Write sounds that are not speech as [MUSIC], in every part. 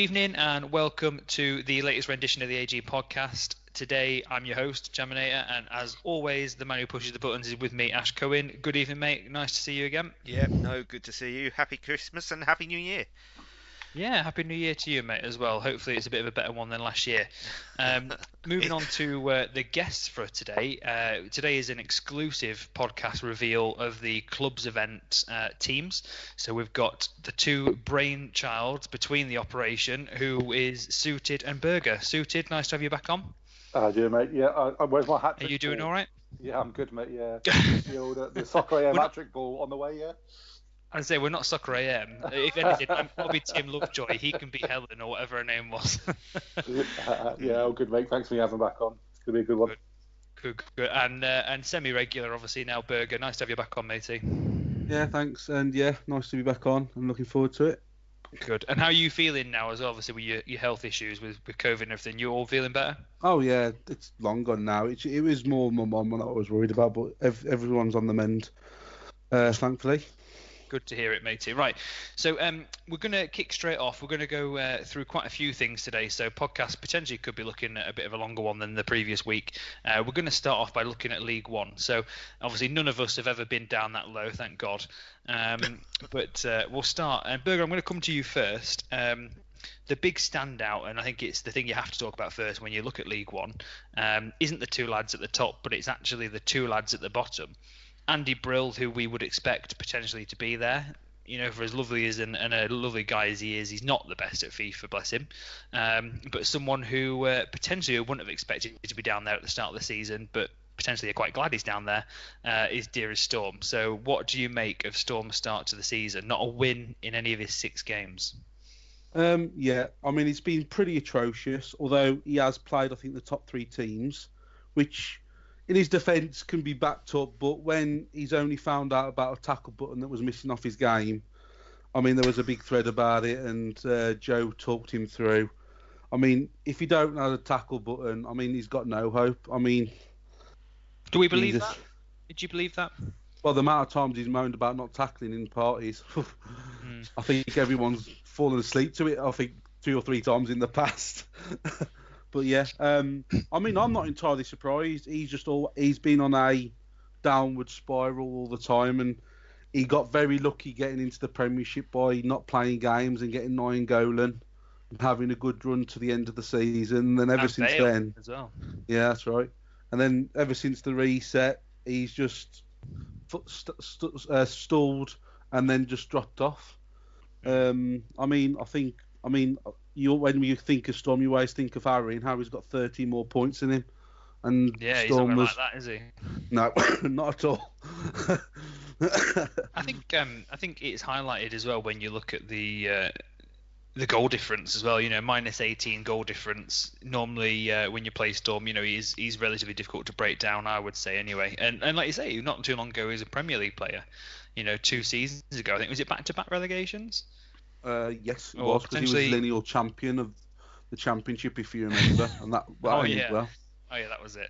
Evening and welcome to the latest rendition of the AG podcast. Today I'm your host, Jaminator, and as always, the man who pushes the buttons is with me, Ash Cohen. Good evening, mate. Nice to see you again. Yeah, no, good to see you. Happy Christmas and Happy New Year. Yeah, happy New Year to you, mate, as well. Hopefully, it's a bit of a better one than last year. Um, [LAUGHS] moving on to uh, the guests for today. Uh, today is an exclusive podcast reveal of the club's event uh, teams. So we've got the two brainchilds between the operation, who is Suited and Burger. Suited, nice to have you back on. I do, mate. Yeah, I, I, where's my hat Are you doing ball? all right? Yeah, I'm good, mate. Yeah, [LAUGHS] the old uh, the soccer AM We're hat trick ball on the way. Yeah. I'd say we're not Soccer AM. If anything, I'm probably Tim Lovejoy. He can be Helen or whatever her name was. Uh, [LAUGHS] yeah, all good, mate. Thanks for having me back on. It's gonna be a good one. Good. good, good. And uh, and semi-regular, obviously now Burger. Nice to have you back on, matey. Yeah, thanks, and yeah, nice to be back on. I'm looking forward to it. Good. And how are you feeling now? As well, obviously with your, your health issues with, with COVID and everything, you're all feeling better? Oh yeah, it's long gone now. It, it was more my mum that I was worried about, but ev- everyone's on the mend, uh, thankfully. Good to hear it, matey. Right, so um, we're going to kick straight off. We're going to go uh, through quite a few things today. So podcast potentially could be looking at a bit of a longer one than the previous week. Uh, we're going to start off by looking at League One. So obviously none of us have ever been down that low, thank God. Um, [COUGHS] but uh, we'll start. And Berger, I'm going to come to you first. Um, the big standout, and I think it's the thing you have to talk about first when you look at League One, um, isn't the two lads at the top, but it's actually the two lads at the bottom. Andy Brill, who we would expect potentially to be there. You know, for as lovely as and, and a lovely guy as he is, he's not the best at FIFA, bless him. Um, but someone who uh, potentially wouldn't have expected to be down there at the start of the season, but potentially are quite glad he's down there, uh, is Dearest Storm. So, what do you make of Storm's start to the season? Not a win in any of his six games. Um, yeah, I mean it's been pretty atrocious. Although he has played, I think the top three teams, which in his defence can be backed up. But when he's only found out about a tackle button that was missing off his game, I mean there was a big thread about it, and uh, Joe talked him through. I mean, if you don't know the tackle button, I mean he's got no hope. I mean, Do we believe Jesus. that? Did you believe that? well, the amount of times he's moaned about not tackling in parties, [LAUGHS] I think everyone's fallen asleep to it. I think two or three times in the past. [LAUGHS] but yeah, um, I mean, I'm not entirely surprised. He's just all he's been on a downward spiral all the time, and he got very lucky getting into the Premiership by not playing games and getting nine goaling, and having a good run to the end of the season. And then ever And since then, as well. yeah, that's right. And then ever since the reset, he's just st- st- uh, stalled and then just dropped off. Um, I mean, I think, I mean, you when you think of Storm, you always think of Harry, and Harry's got 30 more points in him. And Yeah, he's not Storm was like that, is he? no, [LAUGHS] not at all. I think um, I think it's highlighted as well when you look at the uh, the goal difference as well. You know, minus 18 goal difference. Normally, uh, when you play Storm, you know he's he's relatively difficult to break down. I would say anyway. And and like you say, not too long ago he was a Premier League player. You know, two seasons ago, I think was it back to back relegations? Uh, yes, it Or was because he was potentially- lineal champion of the championship, if you remember, and that that [LAUGHS] Oh, yeah. well. Oh yeah, that was it.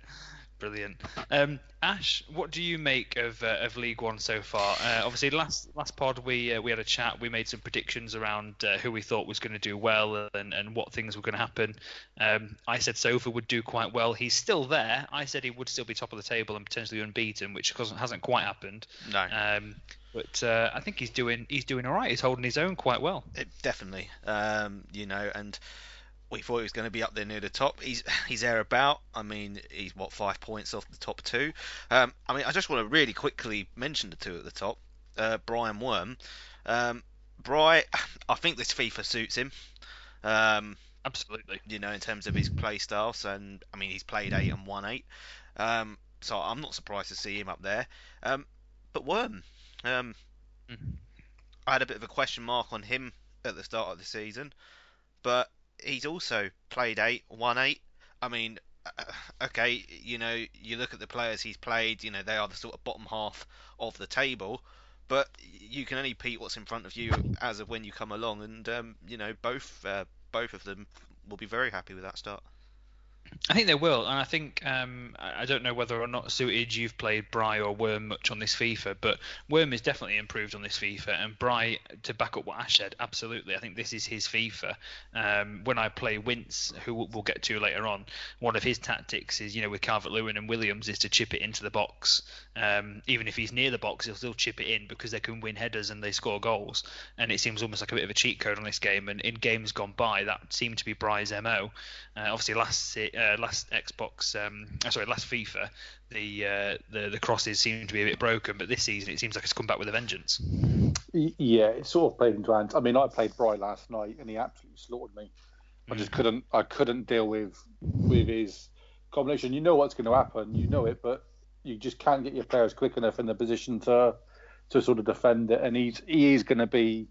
Brilliant. Um, Ash, what do you make of uh, of League One so far? Uh, obviously, last last pod we uh, we had a chat. We made some predictions around uh, who we thought was going to do well and, and what things were going to happen. Um, I said Sofa would do quite well. He's still there. I said he would still be top of the table and potentially unbeaten, which hasn't quite happened. No, Um, but uh, I think he's doing he's doing all right. He's holding his own quite well. it, definitely. Um, you know, and we thought he was going to be up there near the top. He's [SIGHS] he's there about. I mean, he's what five points off the top two. Um, I mean, I just want to really quickly mention the two at the top. Uh, Brian Worm. Um, Bry, [SIGHS] I think this FIFA suits him. Um, Absolutely. you know, in terms of his play styles. And I mean, he's played eight and won eight. Um, so I'm not surprised to see him up there. Um, but Worm, um, Mhm. I had a bit of a question mark on him at the start of the season, but he's also played eight, won eight. I mean, uh, okay, you know, you look at the players he's played. You know, they are the sort of bottom half of the table. But you can only beat what's in front of you as of when you come along, and um, you know both uh, both of them will be very happy with that start. I think they will, and I think um, I don't know whether or not suited you've played Bry or Worm much on this FIFA, but Worm is definitely improved on this FIFA, and Bry to back up what Ash said, absolutely. I think this is his FIFA. Um, when I play Wince, who we'll get to later on, one of his tactics is you know with Calvert Lewin and Williams is to chip it into the box. Um, even if he's near the box, he'll still chip it in because they can win headers and they score goals, and it seems almost like a bit of a cheat code on this game. And in games gone by, that seemed to be Bry's mo. Uh, obviously, last uh, last Xbox, um, oh, sorry, last FIFA, the uh, the the crosses seem to be a bit broken, but this season it seems like it's come back with a vengeance. Yeah, it sort of played into hands. I mean, I played Bry last night, and he absolutely slaughtered me. I just mm. couldn't, I couldn't deal with with his combination. You know what's going to happen, you know it, but you just can't get your players quick enough in the position to to sort of defend it. And he's he is going to be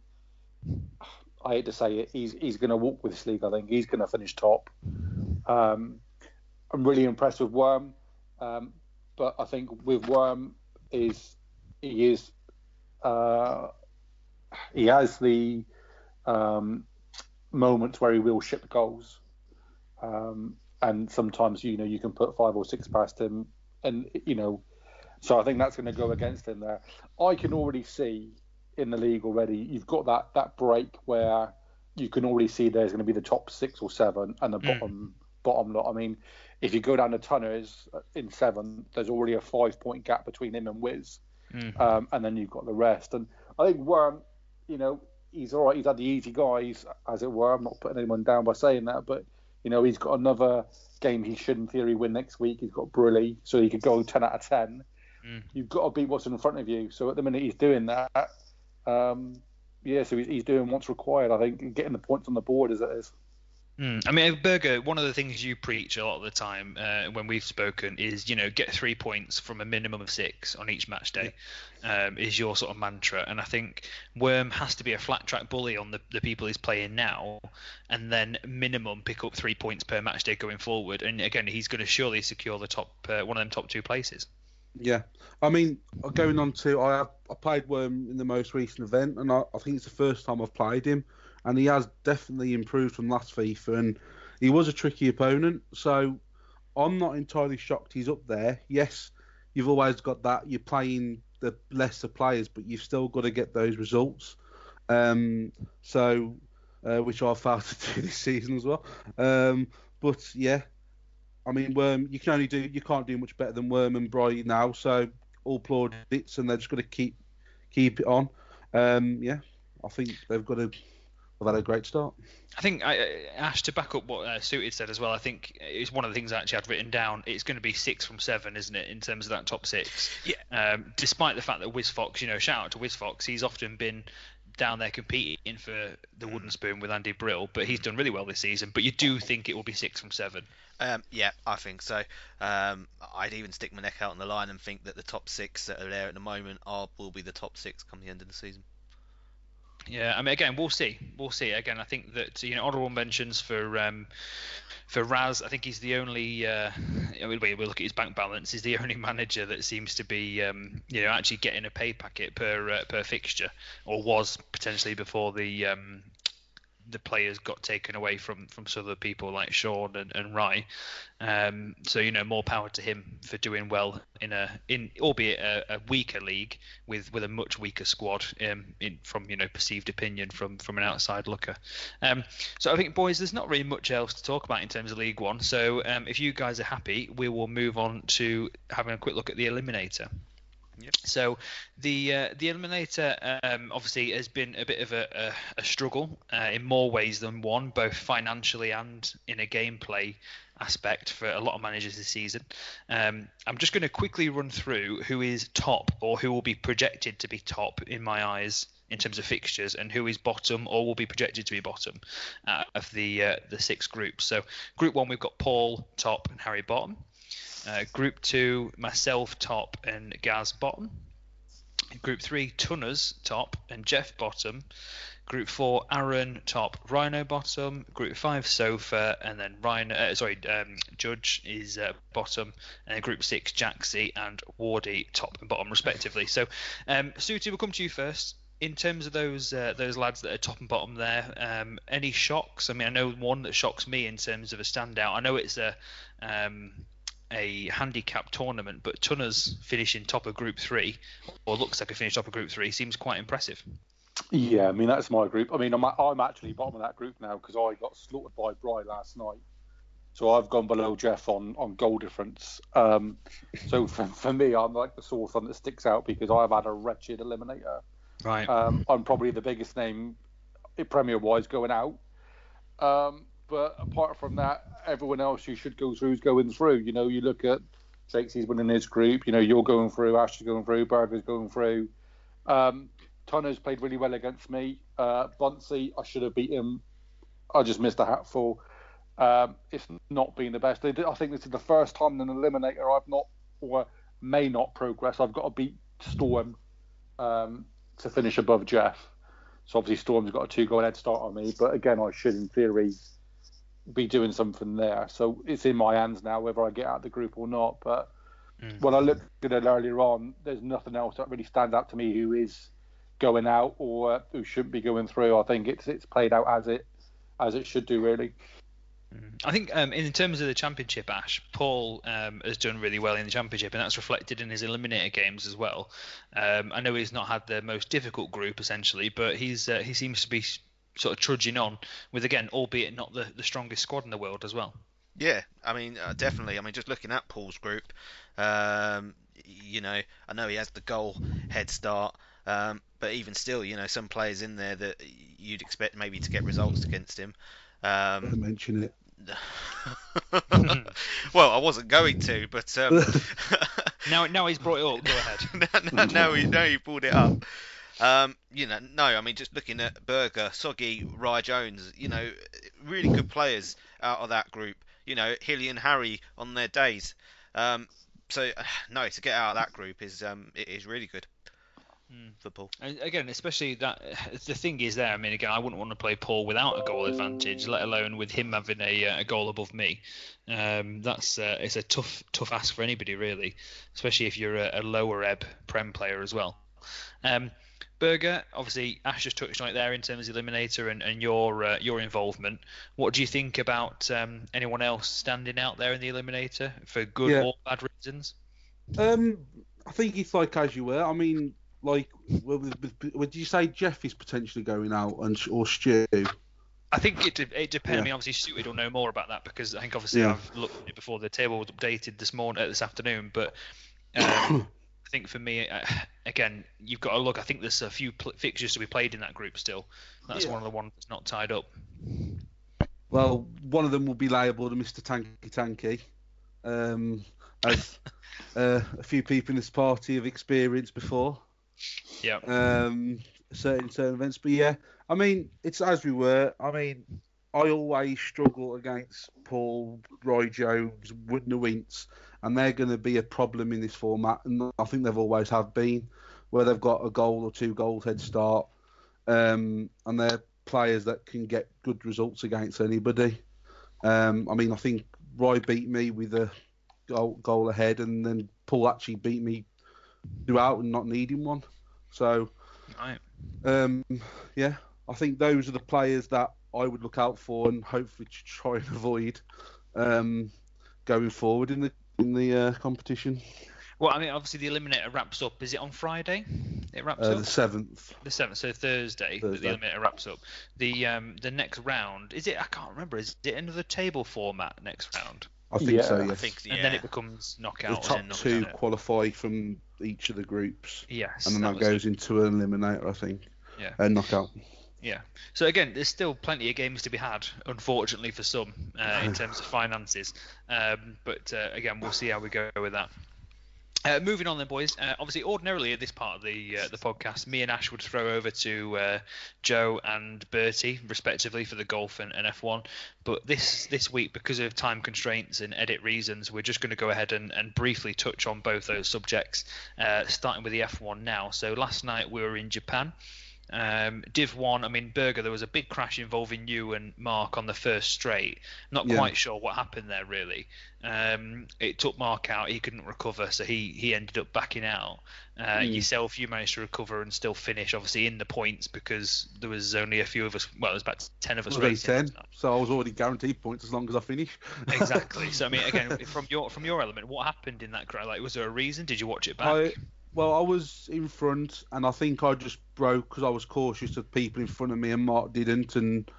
I hate to say it, he's he's going to walk with this league. I think he's going to finish top. Um, I'm really impressed with Worm, um, but I think with Worm is he is uh, he has the um, moments where he will ship goals, um, and sometimes you know you can put five or six past him, and you know, so I think that's going to go against him there. I can already see in the league already. You've got that that break where you can already see there's going to be the top six or seven and the mm. bottom bottom lot. I mean, if you go down the tunnels in seven, there's already a five point gap between him and Wiz, mm. um, and then you've got the rest. And I think Worm, you know, he's all right. He's had the easy guys, as it were. I'm not putting anyone down by saying that, but you know, he's got another game he should, in theory, win next week. He's got Brully, so he could go 10 out of 10. Mm. You've got to beat what's in front of you. So at the minute he's doing that, um, yeah, so he's, he's, doing what's required. I think getting the points on the board as it is. Mm. I mean, Berger, one of the things you preach a lot of the time uh, when we've spoken is, you know, get three points from a minimum of six on each match day, um, is your sort of mantra. And I think Worm has to be a flat track bully on the, the people he's playing now, and then minimum pick up three points per match day going forward. And again, he's going to surely secure the top uh, one of them top two places. Yeah, I mean, going on to I I played Worm in the most recent event, and I, I think it's the first time I've played him, and he has definitely improved from last FIFA, and he was a tricky opponent, so I'm not entirely shocked he's up there. Yes, you've always got that. You're playing the lesser players, but you've still got to get those results. Um, so, uh, which I've failed [LAUGHS] to do this season as well. Um, but yeah, I mean, Worm, you can only do, you can't do much better than Worm and Bright now. So all plaudits, and they're just going to keep keep it on. Um, yeah, I think they've got a have had a great start. I think I, Ash to back up what uh, Suited said as well. I think it's one of the things I actually had written down. It's going to be six from seven, isn't it, in terms of that top six? Yeah. Um, despite the fact that Wiz Fox, you know, shout out to Wiz Fox, he's often been down there competing for the wooden mm. spoon with Andy Brill, but he's done really well this season. But you do think it will be six from seven? Um, yeah, I think so. Um, I'd even stick my neck out on the line and think that the top six that are there at the moment are will be the top six come the end of the season. Yeah, I mean, again, we'll see. We'll see. Again, I think that you know honorable mentions for um, for Raz. I think he's the only. Uh, I mean, we look at his bank balance. He's the [LAUGHS] only manager that seems to be, um, you know, actually getting a pay packet per uh, per fixture, or was potentially before the um, the players got taken away from from some other people like Sean and, and Rye. Um, so you know, more power to him for doing well in a in albeit a, a weaker league with with a much weaker squad um, in from you know perceived opinion from from an outside looker. Um, so I think boys, there's not really much else to talk about in terms of League One. So um, if you guys are happy, we will move on to having a quick look at the Eliminator. Yep. So the uh, the Eliminator um, obviously has been a bit of a, a, a struggle uh, in more ways than one, both financially and in a gameplay aspect for a lot of managers this season. Um, I'm just going to quickly run through who is top or who will be projected to be top in my eyes in terms of fixtures and who is bottom or will be projected to be bottom uh, of the uh, the six groups. So group one we've got Paul top and Harry bottom. Uh, group two, myself top and Gaz bottom. Group three, Tunners top and Jeff bottom. Group four, Aaron top, Rhino bottom. Group five, Sofa, and then Rhino. Uh, sorry, um, Judge is uh, bottom, and Group six, Jaxie and Wardy top and bottom respectively. So, um, Suti, we'll come to you first. in terms of those uh, those lads that are top and bottom there, um, any shocks? I mean, I know one that shocks me in terms of a standout. I know it's a um, a handicap tournament, but Tunners finishing top of Group Three, or looks like a finish top of Group Three, seems quite impressive. Yeah, I mean that's my group. I mean I'm I'm actually bottom of that group now because I got slaughtered by Bry last night. So I've gone below Jeff on, on goal difference. Um, so [LAUGHS] for, for me, I'm like the sore thumb that sticks out because I've had a wretched eliminator. Right. Um, I'm probably the biggest name Premier wise going out. Um, but apart from that, everyone else you should go through is going through. You know, you look at Shakespeare's winning his group. You know, you're going through, Ash is going through, Burger's going through. Um, Tunners played really well against me. Uh, I should have beat him. I just missed a hatful. Um, it's not been the best. I think this is the first time in an eliminator I've not or may not progress. I've got to beat Storm um, to finish above Jeff. So obviously Storm's got a two goal head start on me, but again I should in theory be doing something there. So it's in my hands now whether I get out of the group or not. But mm. when I looked at it earlier on, there's nothing else that really stands out to me who is going out or who shouldn't be going through. I think it's it's played out as it as it should do really. Mm. I think um, in terms of the championship, Ash Paul um, has done really well in the championship, and that's reflected in his eliminator games as well. Um, I know he's not had the most difficult group essentially, but he's uh, he seems to be sort of trudging on with again, albeit not the, the strongest squad in the world as well. Yeah, I mean uh, definitely. I mean just looking at Paul's group, um, you know, I know he has the goal head start. Um, but even still, you know, some players in there that you'd expect maybe to get results against him. Um, mention it. [LAUGHS] [LAUGHS] well, I wasn't going to, but um, [LAUGHS] now now he's brought it up. Go ahead. now, now, he now he pulled it up. Um, you know, no, I mean just looking at Berger, Soggy, Rye Jones, you know, really good players out of that group. You know, Hilly and Harry on their days. Um, so [SIGHS] no, to get out of that group is um, it is really good. Mm. Football. And again, especially that [SIGHS] the thing is there. I mean, again, I wouldn't want to play Paul without a goal advantage, let alone with him having a, uh, a goal above me. Um, that's uh, it's a tough tough ask for anybody really, especially if you're a, a lower ebb prem player as well. Um, Berger, obviously, Ash just touched on it there in terms of the Eliminator and, and your uh, your involvement. What do you think about um, anyone else standing out there in the Eliminator for good yeah. or bad reasons? Um, I think it's like as you were. I mean, like, would you say Jeff is potentially going out and or Stu? I think it it depends. Yeah. I mean, obviously, Stuart will know more about that because I think obviously yeah. I've looked at it before the table was updated this morning, uh, this afternoon. But [COUGHS] um, I think for me, uh, [SIGHS] again, you've got to look. I think there's a few pl- fixtures to be played in that group still. That's yeah. one of the ones that's not tied up. Well, one of them will be liable to Mr. Tanky Tanky, um, as [LAUGHS] uh, a few people in this party have experienced before. Yeah. Um, certain certain events, but yeah, I mean, it's as we were. I mean, I always struggle against Paul, Rye Jones, Whitney Wince, and they're going to be a problem in this format, and I think they've always have been, where they've got a goal or two goals head start, um, and they're players that can get good results against anybody. Um, I mean, I think Rye beat me with a goal, goal ahead, and then Paul actually beat me throughout and not needing one. So, right. um, yeah, I think those are the players that I would look out for and hopefully try and [LAUGHS] avoid um, going forward in the in the uh, competition. Well, I mean, obviously the eliminator wraps up. Is it on Friday? It wraps uh, up. The seventh. The seventh, so Thursday, Thursday. the eliminator wraps up. The um the next round is it? I can't remember. Is it another table format next round? I think yeah. so. Yes. I think, yeah. And then it becomes knockout. The top two qualify from each of the groups. Yes. And then that, that goes it. into an eliminator, I think. Yeah. And knockout. Yeah. So again, there's still plenty of games to be had, unfortunately for some, uh, in [LAUGHS] terms of finances. Um, but uh, again, we'll see how we go with that. Uh, moving on then, boys. Uh, obviously, ordinarily at this part of the uh, the podcast, me and Ash would throw over to uh, Joe and Bertie, respectively, for the golf and, and, F1. But this this week, because of time constraints and edit reasons, we're just going to go ahead and, and briefly touch on both those subjects, uh, starting with the F1 now. So last night we were in Japan. Um, Div one, I mean Berger, there was a big crash involving you and Mark on the first straight. Not Yeah. quite sure what happened there really. Um, it took Mark out, he couldn't recover, so he he ended up backing out. Uh, Mm. Yourself, you managed to recover and still finish, obviously in the points because there was only a few of us. Well, there was about ten of us was racing. ten, so I was already guaranteed points as long as I finish. [LAUGHS] exactly. So I mean, again, from your from your element, what happened in that crash? Like, was there a reason? Did you watch it back? I, well, I was in front, and I think I just broke because I was cautious of people in front of me, and Mark didn't. And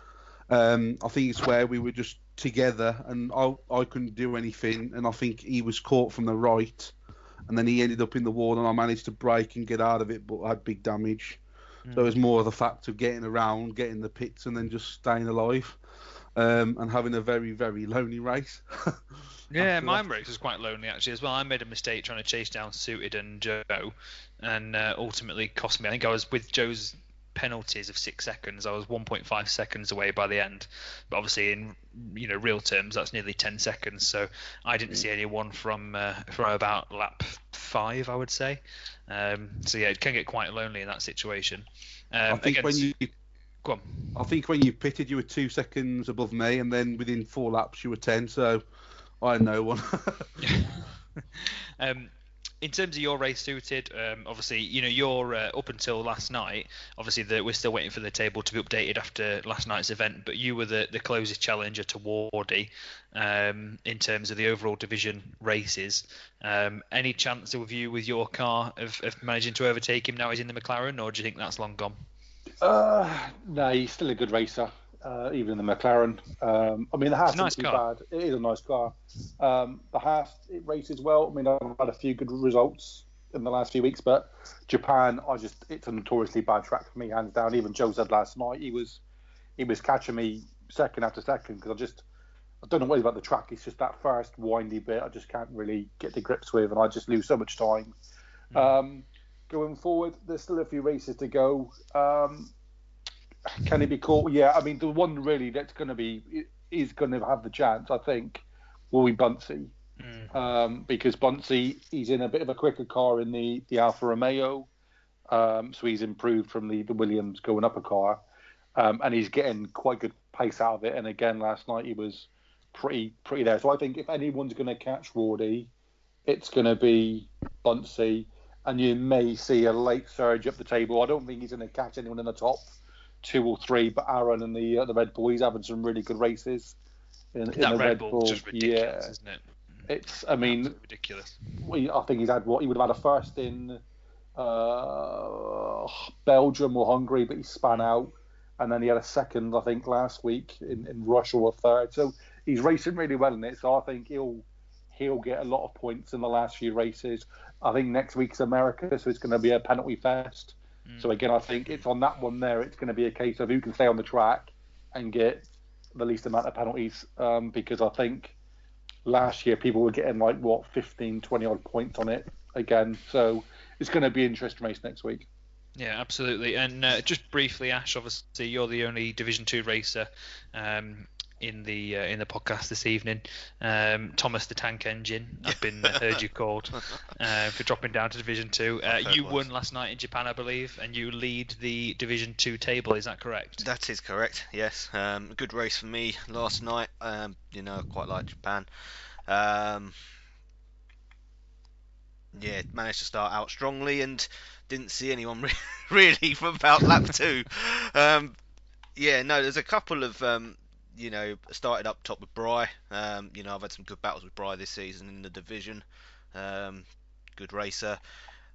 um, I think it's where we were just together, and I I couldn't do anything, and I think he was caught from the right, and then he ended up in the wall, and I managed to brake and get out of it, but I had big damage. So it was more of the fact of getting around, getting the pits, and then just staying alive, um, and having a very very lonely race. [LAUGHS] Yeah, that. race was quite lonely actually as well. I made a mistake trying to chase down Suited and Joe, and uh, ultimately cost me. I think I was with Joe's penalties of six seconds. I was 1.5 seconds away by the end, but obviously in you know real terms that's nearly 10 seconds. So I didn't see anyone from uh, from about lap five, I would say. Um, so yeah, it can get quite lonely in that situation. Um, I think against- when you go on. I think when you pitted, you were two seconds above me, and then within four laps, you were ten. So I had no one. [LAUGHS] um, in terms of your race suited, um, obviously, you know, you're uh, up until last night. Obviously, the, we're still waiting for the table to be updated after last night's event, but you were the, the closest challenger to Wardy um, in terms of the overall division races. Um, any chance of you with your car of, of managing to overtake him now he's in the McLaren, or do you think that's long gone? Uh, no, he's still a good racer, uh, even in the McLaren. Um, I mean, the Haas nice isn't too car. bad. It is a nice car. Um, the Haas it races well. I mean, I've had a few good results in the last few weeks, but Japan, I just it's a notoriously bad track for me, hands down. Even Joe said last night he was he was catching me second after second because I just I don't know what it is about the track. It's just that first windy bit I just can't really get to grips with, and I just lose so much time. Um, going forward, there's still a few races to go. Um, can he be caught? Yeah, I mean the one really that's going to be is going to have the chance, I think, will be Bunsey. Um, because Bunsey, he's in a bit of a quicker car in the, the Alfa Romeo, um, so he's improved from the, the Williams going up a car, um, and he's getting quite good pace out of it. And again, last night he was pretty pretty there. So I think if anyone's going to catch Wardy, it's going to be Bunsey, and you may see a late surge up the table. I don't think he's going to catch anyone in the top two or three, but Aaron and the uh, the Red Bull, he's having some really good races. In, in that the Red, Bull's just ridiculous, yeah. isn't it? It's, I mean, Absolutely ridiculous. we, I think he's had what he would have had a first in uh, Belgium or Hungary, but he span out, and then he had a second, I think, last week in, in Russia or third. So he's racing really well in it. So I think he'll he'll get a lot of points in the last few races. I think next week's America, so it's going to be a penalty fest. So again, I think it's on that one there. It's going to be a case of who can stay on the track and get the least amount of penalties, um, because I think last year people were getting like what 15 20 odd points on it again so it's going to be an interesting race next week Yeah, absolutely. And uh, just briefly, Ash, obviously you're the only Division Two racer um, in the uh, in the podcast this evening. Um, Thomas the Tank Engine, I've been uh, [LAUGHS] heard you called uh, for dropping down to Division Two. Uh, you won last night in Japan, I believe, and you lead the Division Two table. Is that correct? That is correct. Yes, um, good race for me last night. Um, you know, I quite like Japan. Um, yeah, managed to start out strongly and didn't see anyone re- [LAUGHS] really from about lap two. Um, yeah, no, there's a couple of um, you know started up top with Bry. Um, you know, I've had some good battles with Bry this season in the division. Um, good racer.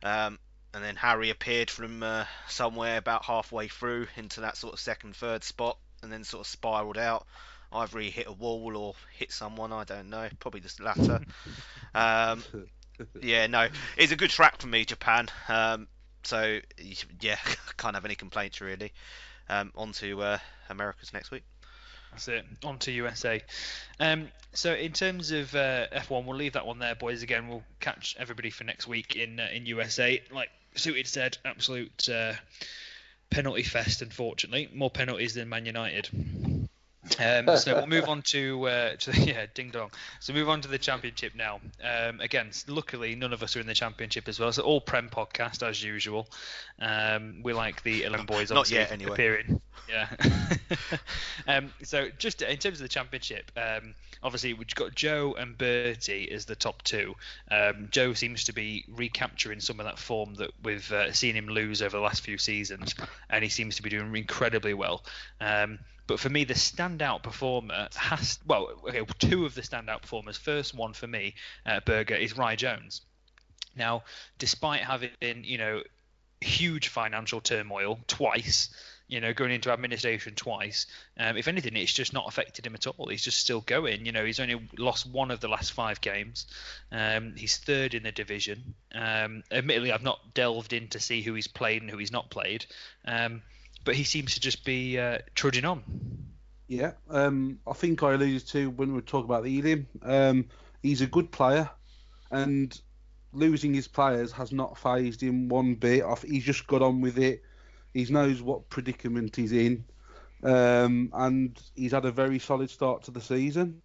Um, and then Harry appeared from uh, somewhere about halfway through into that sort of second, third spot, and then sort of spiraled out. Either he hit a wall or hit someone, I don't know. Probably the latter. um, [LAUGHS] yeah, no, it's a good track for me, Japan. Um, so yeah, [LAUGHS] can't have any complaints really. Um, on to uh, Americas next week. That's it. On to USA. Um, so in terms of uh, F1, we'll leave that one there, boys. Again, we'll catch everybody for next week in uh, in USA. Like Suited said, absolute uh, penalty fest. Unfortunately, more penalties than Man United. Um, so we'll move on to, uh, to [LAUGHS] yeah, ding dong. So move on to the championship now. Um, again, luckily none of us are in the championship as well. So all Prem podcast as usual. Um, we like the eleven [LAUGHS] boys Not yet, anyway. appearing. Yeah. [LAUGHS] um, so just in terms of the championship, um, obviously we've got Joe and Bertie as the top two. Um, Joe seems to be recapturing some of that form that we've uh, seen him lose over the last few seasons, and he seems to be doing incredibly well. But for me, the standout performer has well, okay, two of the standout performers. First one for me, uh, Berger, is Rye Jones. Now, despite having you know huge financial turmoil twice, you know, going into administration twice. Um, if anything, it's just not affected him at all. He's just still going. You know, he's only lost one of the last five games. Um, he's third in the division. Um, admittedly, I've not delved in to see who he's played and who he's not played, um, but he seems to just be uh, trudging on. Yeah, um, I think I alluded to when we were talking about the Elim. Um, he's a good player, and losing his players has not fazed him one bit. He's just got on with it he knows what predicament he's in, um, and he's had a very solid start to the season.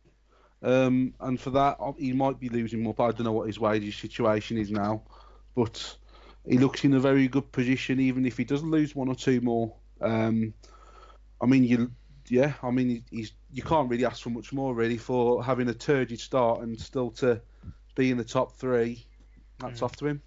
Um, and for that, he might be losing more. But I don't know what his wages situation is now. But he looks in a very good position, even if he does lose one or two more. Um, I mean, you, yeah, I mean, he's you can't really ask for much more really for having a turgid start and still to be in the top three. That's mm. off to him.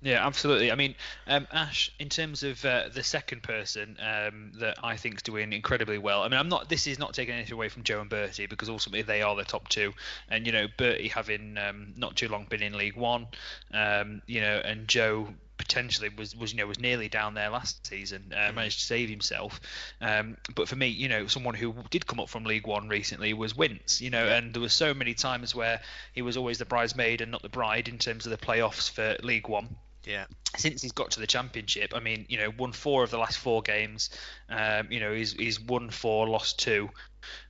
Yeah, absolutely. I mean, um, Ash, in terms of uh, the second person um, that I think is doing incredibly well. I mean, I'm not. This is not taking anything away from Joe and Bertie because ultimately they are the top two. And you know, Bertie having um, not too long been in League One, um, you know, and Joe potentially was was you know was nearly down there last season, uh, mm. managed to save himself. Um, but for me, you know, someone who did come up from League One recently was Wince, you know, and there were so many times where he was always the bridesmaid and not the bride in terms of the playoffs for League One. Yeah. Since he's got to the championship, I mean, you know, won four of the last four games. Um, you know, he's he's won four, lost two,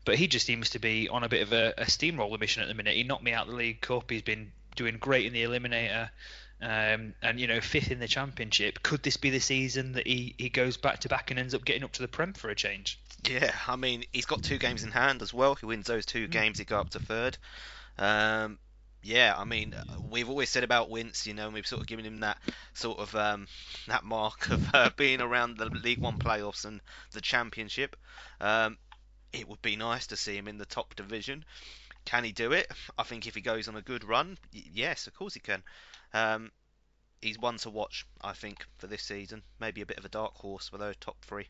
but he just seems to be on a bit of a, a steamroller mission at the minute. He knocked me out the League Cup. He's been doing great in the Eliminator. Um, and you know, fifth in the championship. Could this be the season that he, he goes back to back and ends up getting up to the Prem for a change? Yeah, I mean, he's got two games in hand as well. He wins those two mm. games, he go up to third. Um, yeah, I mean, we've always said about Wince, you know, and we've sort of given him that sort of um, that mark of uh, [LAUGHS] being around the League One playoffs and the Championship. Um, it would be nice to see him in the top division. Can he do it? I think if he goes on a good run, y- yes, of course he can. Um, he's one to watch, I think, for this season. Maybe a bit of a dark horse for those top three.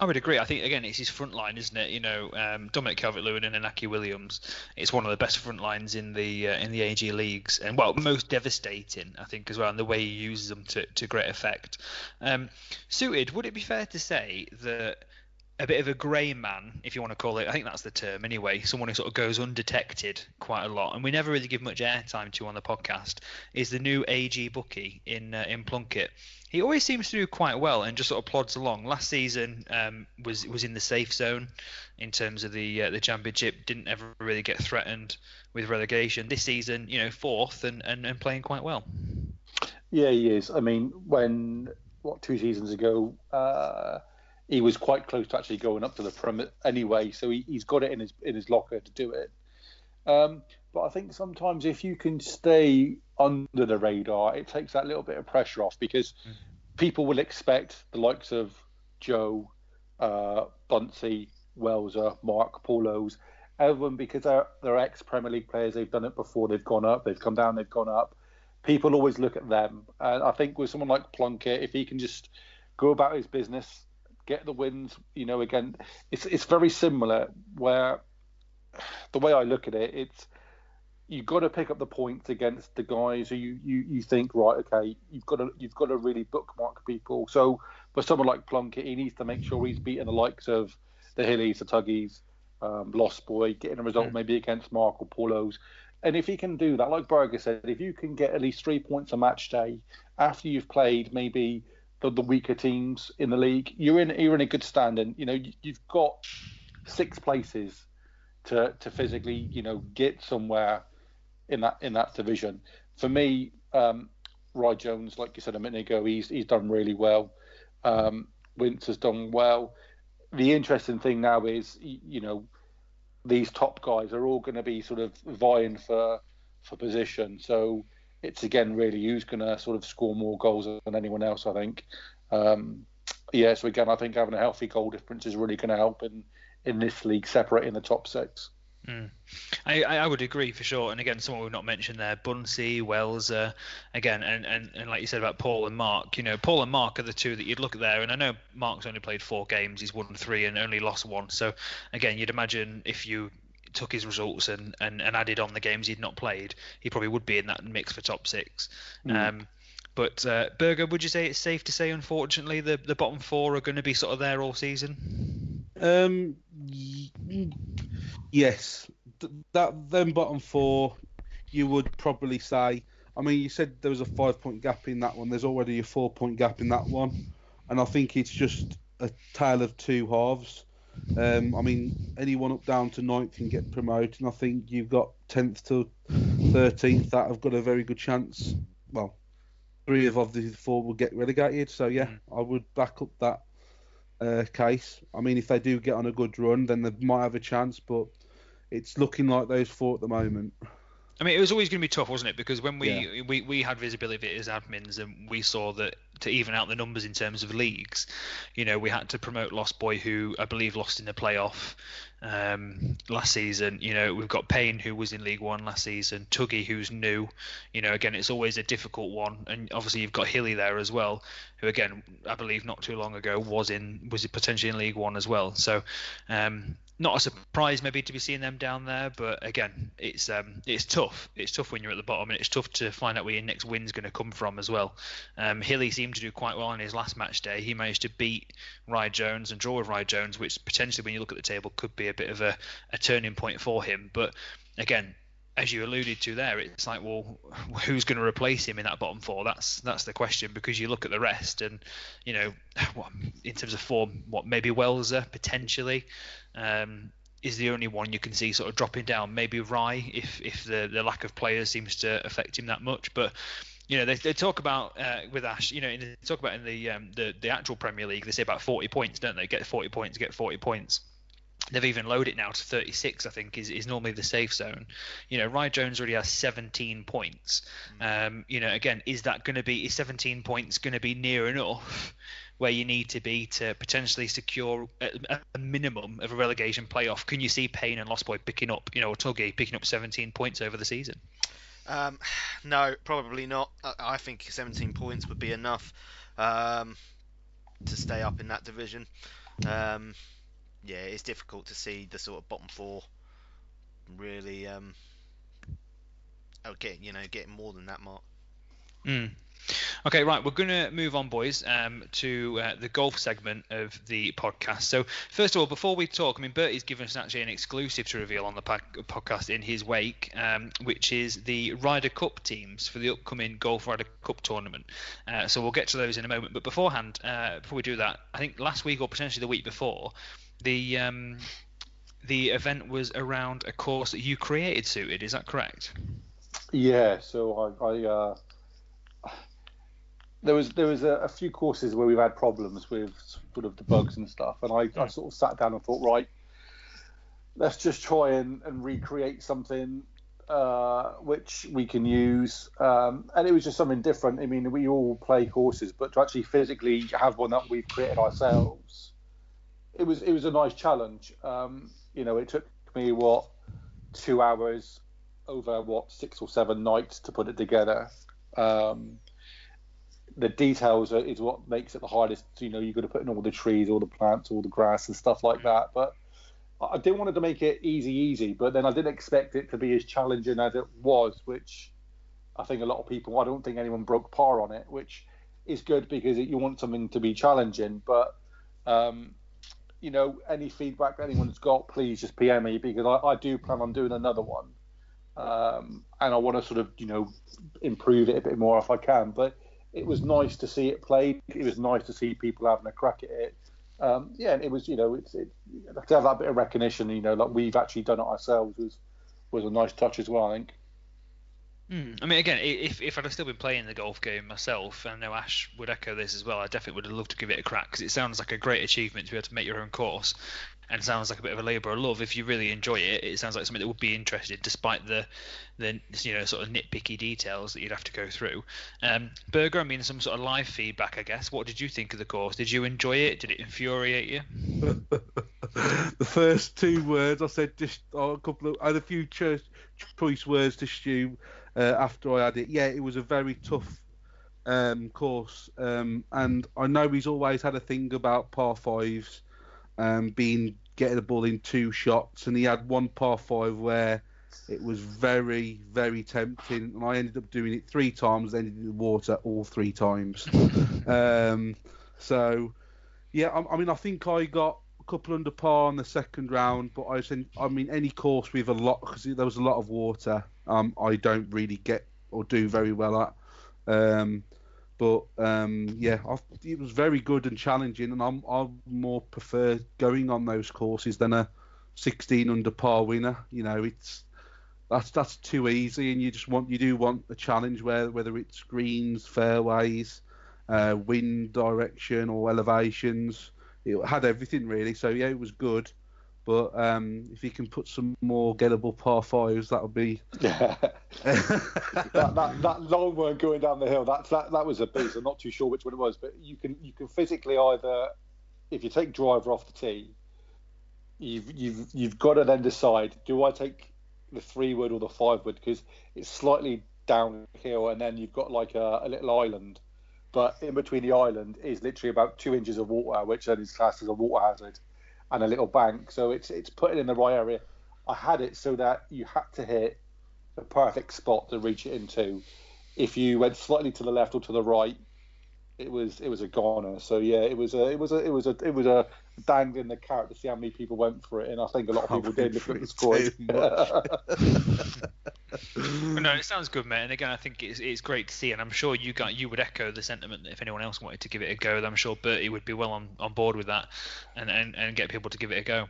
I would agree. I think again, it's his front line, isn't it? You know, um, Dominic Calvert-Lewin and Inaki Williams. It's one of the best front lines in the uh, in the AG leagues, and well, most devastating, I think, as well, and the way he uses them to, to great effect. Um, suited, would it be fair to say that a bit of a grey man, if you want to call it. I think that's the term anyway. Someone who sort of goes undetected quite a lot, and we never really give much airtime to on the podcast. Is the new AG bookie in uh, in Plunkett? He always seems to do quite well and just sort of plods along. Last season um, was was in the safe zone in terms of the uh, the championship. Didn't ever really get threatened with relegation. This season, you know, fourth and, and, and playing quite well. Yeah, he is. I mean, when what two seasons ago. Uh, he was quite close to actually going up to the Prem anyway, so he, has got it in his in his locker to do it. Um, but I think sometimes if you can stay under the radar, it takes that little bit of pressure off because mm. people will expect the likes of Joe, uh, Bunsey, Welser, Mark, Paulos, everyone because they're they're ex Premier League players. They've done it before. They've gone up. They've come down. They've gone up. People always look at them, and I think with someone like Plunkett, if he can just go about his business, get the wins. You know, again, it's it's very similar. Where the way I look at it, it's you've got to pick up the points against the guys who you, you, you think right, okay, you've got to you've got to really bookmark people. So for someone like Plunkett, he needs to make sure he's beating the likes of the Hillies, the Tuggies, um, Lost Boy, getting a result mm. maybe against Mark or Paulos. And if he can do that, like Berger said, if you can get at least three points a match day after you've played maybe the, the weaker teams in the league, you're in you're in a good standing. You know, you, you've got six places to to physically, you know, get somewhere in that in that division. For me, um, Rye Jones, like you said a minute ago, he's he's done really well. Um, has done well. the interesting thing now is, you know, these top guys are all going to be sort of vying for for position. So it's again really who's going to sort of score more goals than anyone else. I think. Um, yeah, so again, I think having a healthy goal difference is really going to help in in this league, separating the top six. Mm. I, I would agree for sure. And again, someone we've not mentioned there, Bunsey, Wells, uh, again, and, and, and like you said about Paul and Mark, you know, Paul and Mark are the two that you'd look at there. And I know Mark's only played four games, he's won three and only lost one. So again, you'd imagine if you took his results and, and, and added on the games he'd not played, he probably would be in that mix for top six. Mm. Um, but uh, Berger, would you say it's safe to say, unfortunately, the, the bottom four are going to be sort of there all season? Um, yes, that then bottom four, you would probably say. I mean, you said there was a five point gap in that one. There's already a four point gap in that one, and I think it's just a tale of two halves. Um, I mean, anyone up down to ninth can get promoted, and I think you've got tenth to thirteenth that have got a very good chance. Well, three of the four will get relegated. So yeah, mm. I would back up that uh, case. I mean, if they do get on a good run, then they might have a chance, but it's looking like those four at the moment. I mean, it was always going to be tough, wasn't it? Because when we, yeah. we, we had visibility as admins and we saw that to even out the numbers in terms of leagues, you know, we had to promote Lost Boy, who I believe lost in the playoff um, last season. You know, we've got Payne, who was in League One last season, Tuggy, who's new. You know, again, it's always a difficult one, and obviously you've got Hilly there as well, who again, I believe not too long ago was in was potentially in League One as well. So, um, not a surprise maybe to be seeing them down there, but again, it's um, it's tough. It's tough when you're at the bottom, and it's tough to find out where your next win's going to come from as well. Um, Hilly seemed to do quite well in his last match day. He managed to beat Rye Jones and draw with Rye Jones, which potentially, when you look at the table, could be a bit of a, a turning point for him. But again, as you alluded to there, it's like, well, [LAUGHS] who's going to replace him in that bottom four? That's that's the question because you look at the rest, and you know, [LAUGHS] in terms of form, what maybe Welser potentially um, is the only one you can see sort of dropping down. Maybe Rye, if if the the lack of players seems to affect him that much, but. You know, they, they talk about uh, with Ash. You know, they talk about in the um, the the actual Premier League. They say about 40 points, don't they? Get 40 points, get 40 points they've even lowered it now to 36 i think is, is normally the safe zone you know Rye jones already has 17 points mm. um, you know again is that going to be is 17 points going to be near enough where you need to be to potentially secure a, a, minimum of a relegation playoff can you see payne and lost boy picking up you know or tuggy picking up 17 points over the season um, no probably not I, I, think 17 points would be enough um, to stay up in that division um, yeah, it's difficult to see the sort of bottom four really um, okay, you know, getting more than that mark. Mm. Okay, right. We're going to move on, boys, um, to uh, the golf segment of the podcast. So, first of all, before we talk, I mean, Bertie's given us actually an exclusive to reveal on the podcast in his wake, um, which is the Ryder Cup teams for the upcoming Golf Ryder Cup tournament. Uh, so, we'll get to those in a moment. But beforehand, uh, before we do that, I think last week or potentially the week before, the um, the event was around a course that you created, suited. Is that correct? Yeah. So I, I uh, there was there was a, a, few courses where we've had problems with sort of the bugs and stuff, and I, I sort of sat down and thought, right, let's just try and, and recreate something uh, which we can use. Um, and it was just something different. I mean, we all play courses, but to actually physically have one that we've created ourselves it was it was a nice challenge. Um, you know, it took me what two hours over what six or seven nights to put it together. Um, the details are, is what makes it the hardest. You know, you've got to put in all the trees, all the plants, all the grass and stuff like that. But I didn't want to make it easy, easy. But then I didn't expect it to be as challenging as it was, which I think a lot of people. I don't think anyone broke par on it, which is good because you want something to be challenging. But um, you know, any feedback anyone's got, please just PM me because I, I do plan on doing another one. Um, and I want to sort of, you know, improve it a bit more if I can. But it was nice to see it played. It was nice to see people having a crack at it. Um, yeah, and it was, you know, it's it, to have that bit of recognition, you know, like we've actually done it ourselves was was a nice touch as well. I think. Mm. I mean, again, if if I'd have still been playing the golf game myself, and I know Ash would echo this as well, I definitely would have loved to give it a crack because it sounds like a great achievement to be able to make your own course, and sounds like a bit of a labour of love. If you really enjoy it, it sounds like something that would be interesting, despite the the you know sort of nitpicky details that you'd have to go through. Um, Berger, I mean, some sort of live feedback, I guess. What did you think of the course? Did you enjoy it? Did it infuriate you? [LAUGHS] the first two words I said just oh, a couple of I had a few choice, choice words to Stu uh, after I had it. Yeah, it was a very tough um, course, um, and I know he's always had a thing about par fives um, being getting the ball in two shots, and he had one par five where it was very, very tempting, and I ended up doing it three times, ended in the water all three times. [LAUGHS] um, so, yeah, I, I, mean, I think I got a couple under par in the second round, but I said, I mean, any course with a lot because there was a lot of water, um, I don't really get or do very well at. Um, but um, yeah, I've, it was very good and challenging, and I'm I more prefer going on those courses than a 16 under par winner. You know, it's that's that's too easy, and you just want you do want a challenge where whether it's greens, fairways, uh, wind direction or elevations. It had everything really. So yeah, it was good. But um, if you can put some more gettable par fives, that would be. Yeah. [LAUGHS] that, that, that long one going down the hill, that, that that was a beast. I'm not too sure which one it was, but you can you can physically either, if you take driver off the tee, you've you've you've got to then decide: do I take the three wood or the five wood? Because it's slightly downhill, and then you've got like a, a little island but in between the island is literally about two inches of water, which then is classed as a water hazard and a little bank. So it's it's put it in the right area. I had it so that you had to hit the perfect spot to reach it into. If you went slightly to the left or to the right, it was it was a goner. So yeah, it was a it was a it was a it was a dangling the carrot to see how many people went for it, and I think a lot of people did look at the scores. [LAUGHS] no, it sounds good, mate. And again, I think it's, it's great to see, and I'm sure you got you would echo the sentiment that if anyone else wanted to give it a go, I'm sure Bertie would be well on, on board with that, and, and, and get people to give it a go.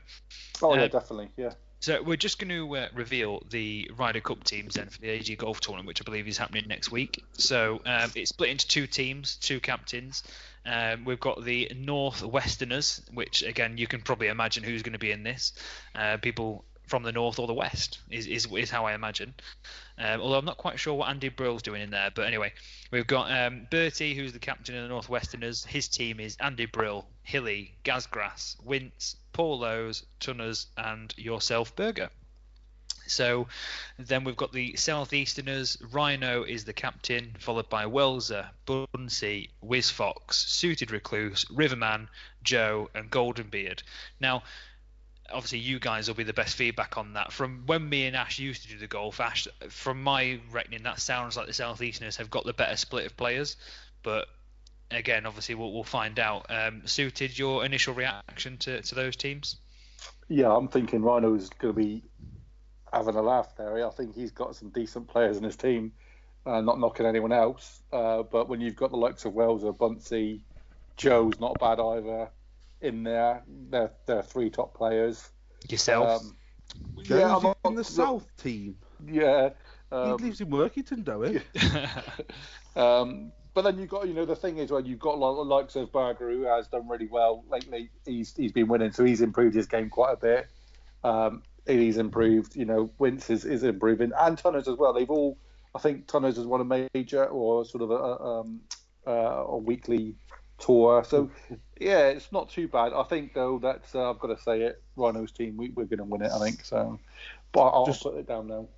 Oh uh, yeah, definitely, yeah. So we're just going to uh, reveal the Ryder Cup teams then for the AG Golf Tournament, which I believe is happening next week. So um, it's split into two teams, two captains. Um, we've got the Northwesterners, which again you can probably imagine who's going to be in this. Uh, people from the north or the west is is, is how I imagine. Um, although I'm not quite sure what Andy Brill's doing in there, but anyway, we've got um, Bertie, who's the captain of the Northwesterners. His team is Andy Brill, Hilly, Gazgrass, Wince, Paul Lowes, Tunners, and yourself, Berger. So then we've got the Southeasterners. Rhino is the captain, followed by Welser, Bunsey, Wiz Fox, Suited Recluse, Riverman, Joe, and Goldenbeard. Now, obviously you guys will be the best feedback on that. From when me and Ash used to do the golf, Ash, from my reckoning, that sounds like the Southeasterners have got the better split of players. But again, obviously we'll, we'll find out. Um, suited your initial reaction to, to those teams? Yeah, I'm thinking Rhino is going to be having a laugh there. I think he's got some decent players in his team. Uh, not knocking anyone else, uh, but when you've got the likes of Welser Bunsey, Joe's not bad either in there. They're, they're three top players. Yourself? Um, yeah, I'm on the South team. Yeah. Um, he lives in Workington, don't he? [LAUGHS] um, but then you've got, you know, the thing is when you've got the likes of Berger who has done really well lately. He's he's been winning, so he's improved his game quite a bit. Um, he's improved, you know, Wince is, is improving, and Tunners as well. They've all, I think, Tunners has won a major or sort of a, um, uh, a weekly tour. So yeah, it's not too bad. I think though that uh, I've got to say it, Rhino's team, we, are going to win it. I think so. But I'll just, put it down now.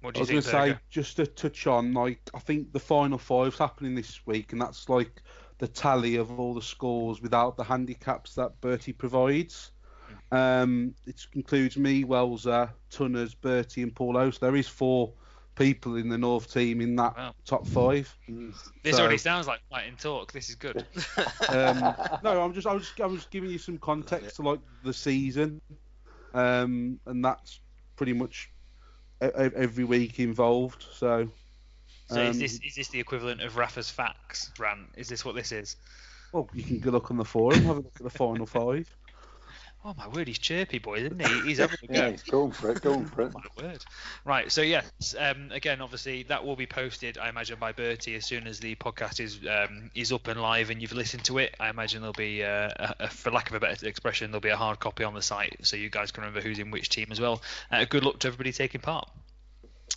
What do you I was going to say just to touch on like I think the final five's happening this week, and that's like the tally of all the scores without the handicaps that Bertie provides. Um, it includes me, Welser, Tunners, Bertie, and Paul Oast. There is four people in the North team in that wow. top five. This so, already sounds like fighting talk. This is good. [LAUGHS] um, no, I'm just I was I was giving you some context to like the season, um, and that's pretty much every week involved. So. So um, is this is this the equivalent of Rafa's facts rant? Is this what this is? Well, you can go look on the forum, have a look at the final [LAUGHS] five. Oh my word, he's chirpy boy, isn't he? He's having a go. [LAUGHS] Yeah, he's going for it, going for it. Oh [LAUGHS] my word. Right, so yes, um, again, obviously that will be posted, I imagine, by Bertie as soon as the podcast is um, is up and live and you've listened to it. I imagine there'll be, uh, a, a, for lack of a better expression, there'll be a hard copy on the site so you guys can remember who's in which team as well. Uh, good luck to everybody taking part.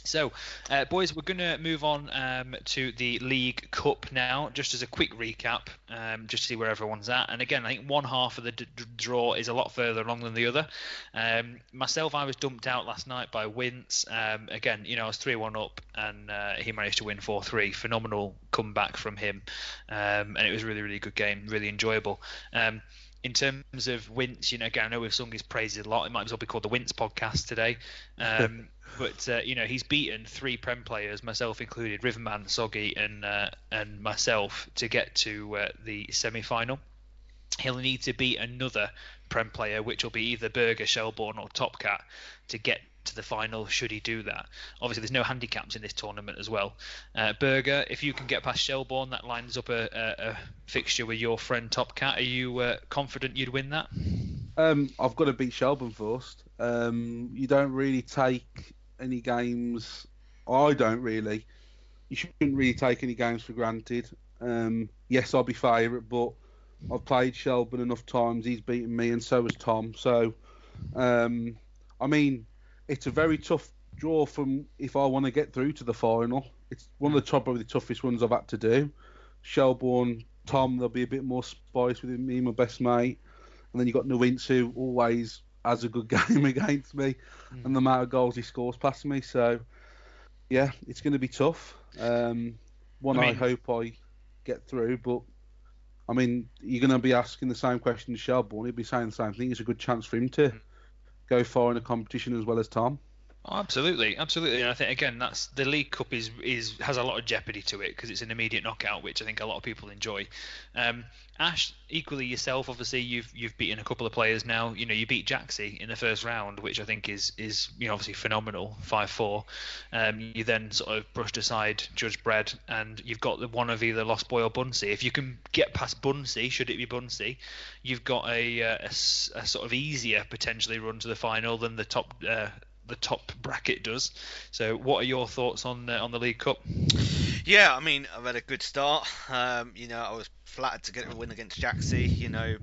So, uh, boys, we're going to move on um, to the League Cup now, just as a quick recap, um, just to see where everyone's at. And again, I think one half of the d- d- draw is a lot further along than the other. Um, myself, I was dumped out last night by Wince. Um, again, you know, I was 3 1 up, and uh, he managed to win 4 3. Phenomenal comeback from him. Um, and it was really, really good game, really enjoyable. In terms of Wince, you know, again, I know we've sung his praises a lot. It might as well be called the Wince podcast today. Um, [LAUGHS] but uh, you know, he's beaten three Prem players, myself included, Riverman, Soggy, and uh, and myself, to get to uh, the semi-final. He'll need to beat another Prem player, which will be either Berger, Shelbourne, or Topcat, to get to the final should he do that. Obviously, there's no handicaps in this tournament as well. Uh, Berger, if you can get past Shelbourne, that lines up a, a, a fixture with your friend Topcat. Are you uh, confident you'd win that? Um, I've got to beat Shelbourne first. Um, you don't really take any games. I don't really. You shouldn't really take any games for granted. Um, yes, I'll be favourite, but I've played Shelbourne enough times. He's beaten me, and so has Tom. So, um, I mean, it's a very tough draw from if I want to get through to the final. It's one of the top, probably the toughest ones I've had to do. Shelbourne, Tom, there'll be a bit more spice with me, my best mate, and then you have got who always has a good [LAUGHS] game against me, mm. and the amount of goals he scores past me. So, yeah, it's going to be tough. Um, one I, mean, I hope I get through, but I mean, you're going to be asking the same question to Shelbourne. He'll be saying the same thing. It's a good chance for him to mm. Go far in the competition as well as Tom. Absolutely, absolutely. And I think again, that's the League Cup is is has a lot of jeopardy to it because it's an immediate knockout, which I think a lot of people enjoy. Um, Ash, equally yourself, obviously you've you've beaten a couple of players now. You know, you beat Jaxie in the first round, which I think is is you know obviously phenomenal, five four. Um, you then sort of brushed aside Judge Bread, and you've got the one of either Lost Boy or Bunsey. If you can get past Bunsey, should it be Bunsey, you've got a, uh, a, a, sort of easier potentially run to the final than the top uh, the top bracket does. So, what are your thoughts on uh, on the League Cup? Yeah, I mean, I've had a good start. Um, you know, I was flattered to get a win against Jaxi. You know,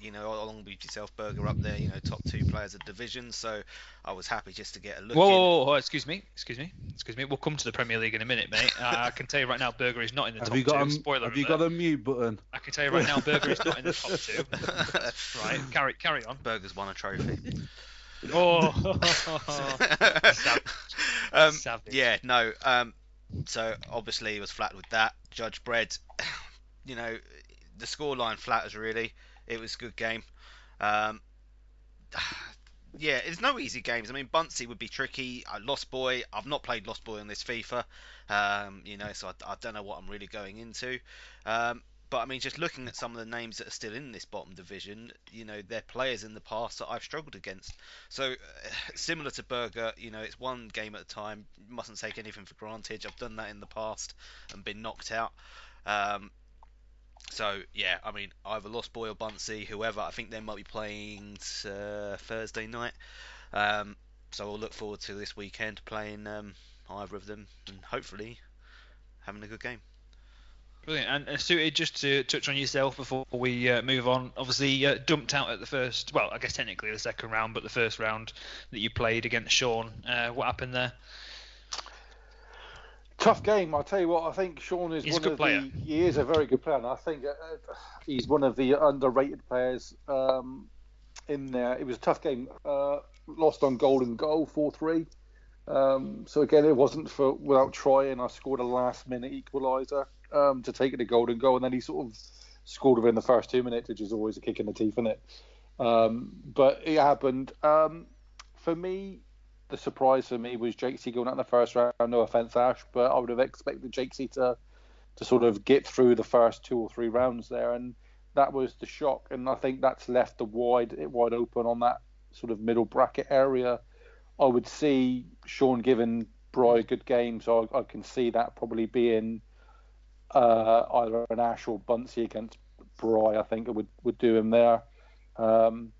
you know, along with yourself, Berger up there. You know, top two players of division. So I was happy just to get a look. Whoa, whoa, whoa, excuse me, excuse me, excuse me. We'll come to the Premier League in a minute, mate. I can tell you right now, Berger is not in the have top you got two. A, Spoiler have you alert. got a mute button? I can tell you right now, Berger is not in the top two. [LAUGHS] right, carry carry on. Berger's won a trophy. [LAUGHS] Oh, [LAUGHS] um, yeah, no. Um, so obviously he was flat with that. Judge Bread, [COUGHS] you know, the scoreline flatters really. It was a good game. Um, [SIGHS] yeah, it's no easy games. I mean, Bunsey would be tricky. I Lost Boy. I've not played Lost Boy on this FIFA. Um, you know, so I, I, don't know what I'm really going into. Um, but I mean, just looking at some of the names that are still in this bottom division, you know, they're players in the past that I've struggled against. So, uh, [LAUGHS] similar to Berger, you know, it's one game at a time. You mustn't take anything for granted. I've done that in the past and been knocked out. Um, so yeah, I mean, either Lost Boy or Bunsey, whoever. I think they might be playing uh, Thursday night. Um, so we'll look forward to this weekend playing um, either of them and hopefully having a good game. Brilliant. And, suited just to touch on yourself before we uh, move on. Obviously, uh, dumped out at the first. Well, I guess technically the second round, but the first round that you played against Sean. Uh, what happened there? Tough game. I'll tell you what. I think Sean is He's one a good of player. the. He is a very good player, and I think uh, he's one of the underrated players um, in there. It was a tough game. Uh, lost on golden goal, four three. Um, so again, it wasn't for without trying. I scored a last minute equaliser um, to take it to golden goal, and then he sort of scored within the first two minutes, which is always a kick in the teeth, isn't it? Um, but it happened. Um, for me, the surprise for me was Jake C going out in the first round. No offense, Ash, but I would have expected Jake C to to sort of get through the first two or three rounds there, and that was the shock. And I think that's left the wide it wide open on that sort of middle bracket area. I would see Sean giving Bry a good game, so I, I can see that probably being uh, either an Ash or Bunsey against Bry. I think it would would do him there. Um,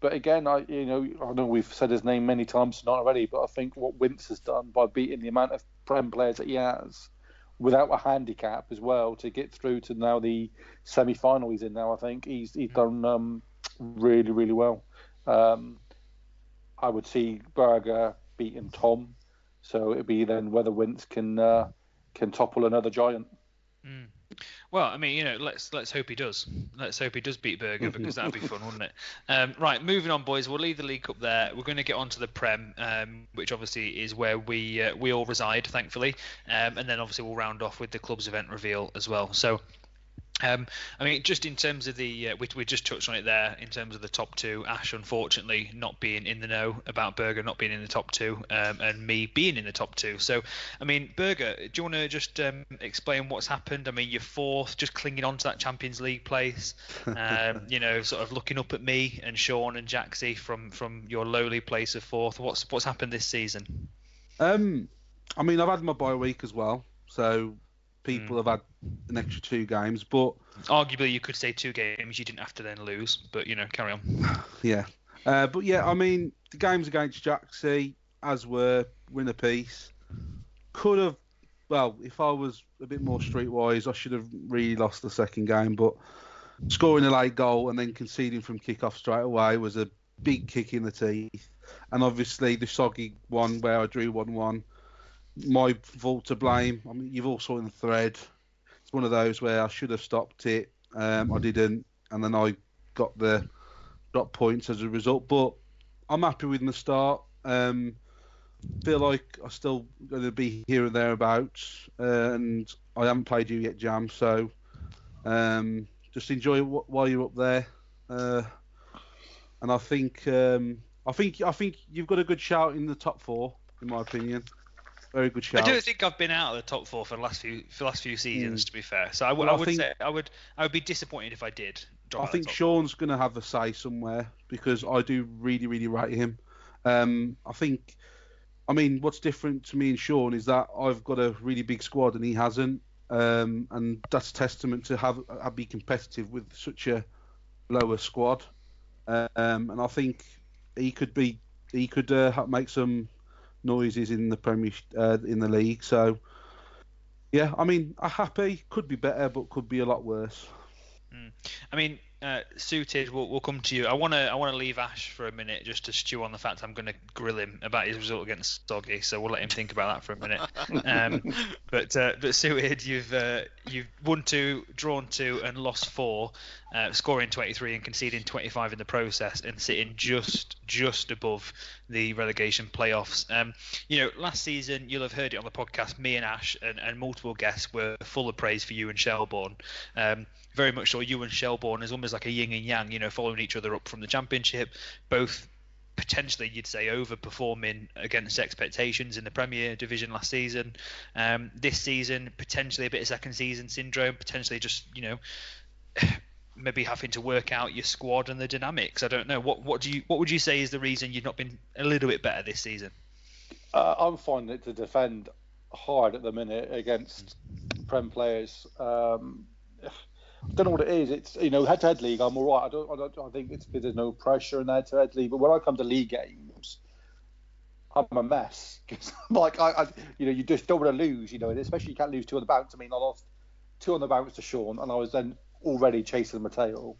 but again, I you know I know we've said his name many times tonight already, but I think what Wince has done by beating the amount of Prem players that he has without a handicap as well to get through to now the semi-final he's in now. I think he's he's done um, really really well. Um, I would see Berger beating Tom, so it'd be then whether Wince can uh, can topple another giant. Mm. Well, I mean, you know, let's let's hope he does. Let's hope he does beat Berger [LAUGHS] because that'd be fun, wouldn't it? Um, right, moving on, boys. We'll leave the League Cup there. We're going to get on to the Prem, um, which obviously is where we uh, we all reside, thankfully, um, and then obviously we'll round off with the club's event reveal as well. So. Um, I mean, just in terms of the, uh, we, we just touched on it there. In terms of the top two, Ash unfortunately not being in the know about Berger not being in the top two, um, and me being in the top two. So, I mean, Berger, do you want to just um, explain what's happened? I mean, you're fourth, just clinging on to that Champions League place. [LAUGHS] Um, you know, sort of looking up at me and Sean and Jaxie from from your lowly place of fourth. What's what's happened this season? Um, I mean, I've had my bye week as well, so people mm. have had an extra two games, but arguably you could say two games you didn't have to then lose. But you know, carry on. [SIGHS] yeah, uh, but yeah, I mean the games against Jaxie, as were win a piece, could have. Well, if I was a bit more streetwise, I should have really lost the second game. But scoring a late goal and then conceding from kick-off straight away was a big kick in the teeth. And obviously the soggy one where I drew one-one my fault to blame. I mean, you've all saw in the thread. It's one of those where I should have stopped it. Um, I didn't, and then I got the got points as a result. But I'm happy with the start. Um, feel like I'm still going to be here and thereabouts, uh, and I haven't played you yet, Jam. So um, just enjoy it while you're up there. Uh, and I think um, I think I think you've got a good shout in the top four, in my opinion. Very good shout. I don't think I've been out of the top four for the last few for the last few seasons. Mm. To be fair, so I, w- well, I would think, say I would I would be disappointed if I did. I think Sean's going to have a say somewhere because I do really really rate him. Um, I think, I mean, what's different to me and Sean is that I've got a really big squad and he hasn't, um, and that's testament to have, have be competitive with such a lower squad. Um, and I think he could be he could uh, make some noises in the Premier uh, in the league. So yeah, I mean, I'm happy. Could be better, but could be a lot worse. Mm. I mean, uh, suited, we'll, we'll come to you. I want to I want to leave Ash for a minute just to stew on the fact I'm going to grill him about his result against Soggy. So we'll let him think about that for a minute. [LAUGHS] Um, but uh, but suited, you've uh, you've won two, drawn two, and lost four, uh, scoring 23 and conceding 25 in the process, and sitting just just above the relegation playoffs. Um, you know, last season you'll have heard it on the podcast. Me and Ash and, and multiple guests were full of praise for you and Shelbourne. Um, very much so you and Shelbourne is almost like a yin and yang, you know, following each other up from the championship, both potentially you'd say overperforming against expectations in the Premier Division last season. Um, this season, potentially a bit of second season syndrome, potentially just you know maybe having to work out your squad and the dynamics. I don't know. What what do you what would you say is the reason you've not been a little bit better this season? Uh, I'm finding it to defend hard at the minute against Prem players. Um, I don't know what it is. It's you know head-to-head league. I'm all right. I don't. I, don't, I think it's because there's no pressure in head-to-head league. But when I come to league games, I'm a mess [LAUGHS] because like I, I, you know, you just don't want to lose. You know, especially you can't lose two on the bounce. I mean, I lost two on the bounce to Sean, and I was then already chasing Mateo.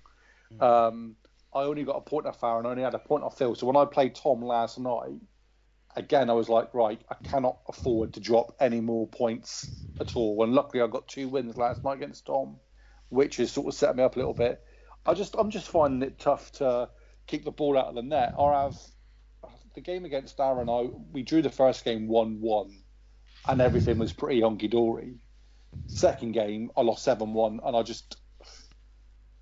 Mm. Um, I only got a point off Farron. I only had a point off Phil. So when I played Tom last night, again, I was like, right, I cannot afford to drop any more points at all. And luckily, I got two wins last night against Tom which has sort of set me up a little bit. I just I'm just finding it tough to keep the ball out of the net. I have the game against Aaron. I we drew the first game one one, and everything was pretty honky dory. Second game I lost seven one, and I just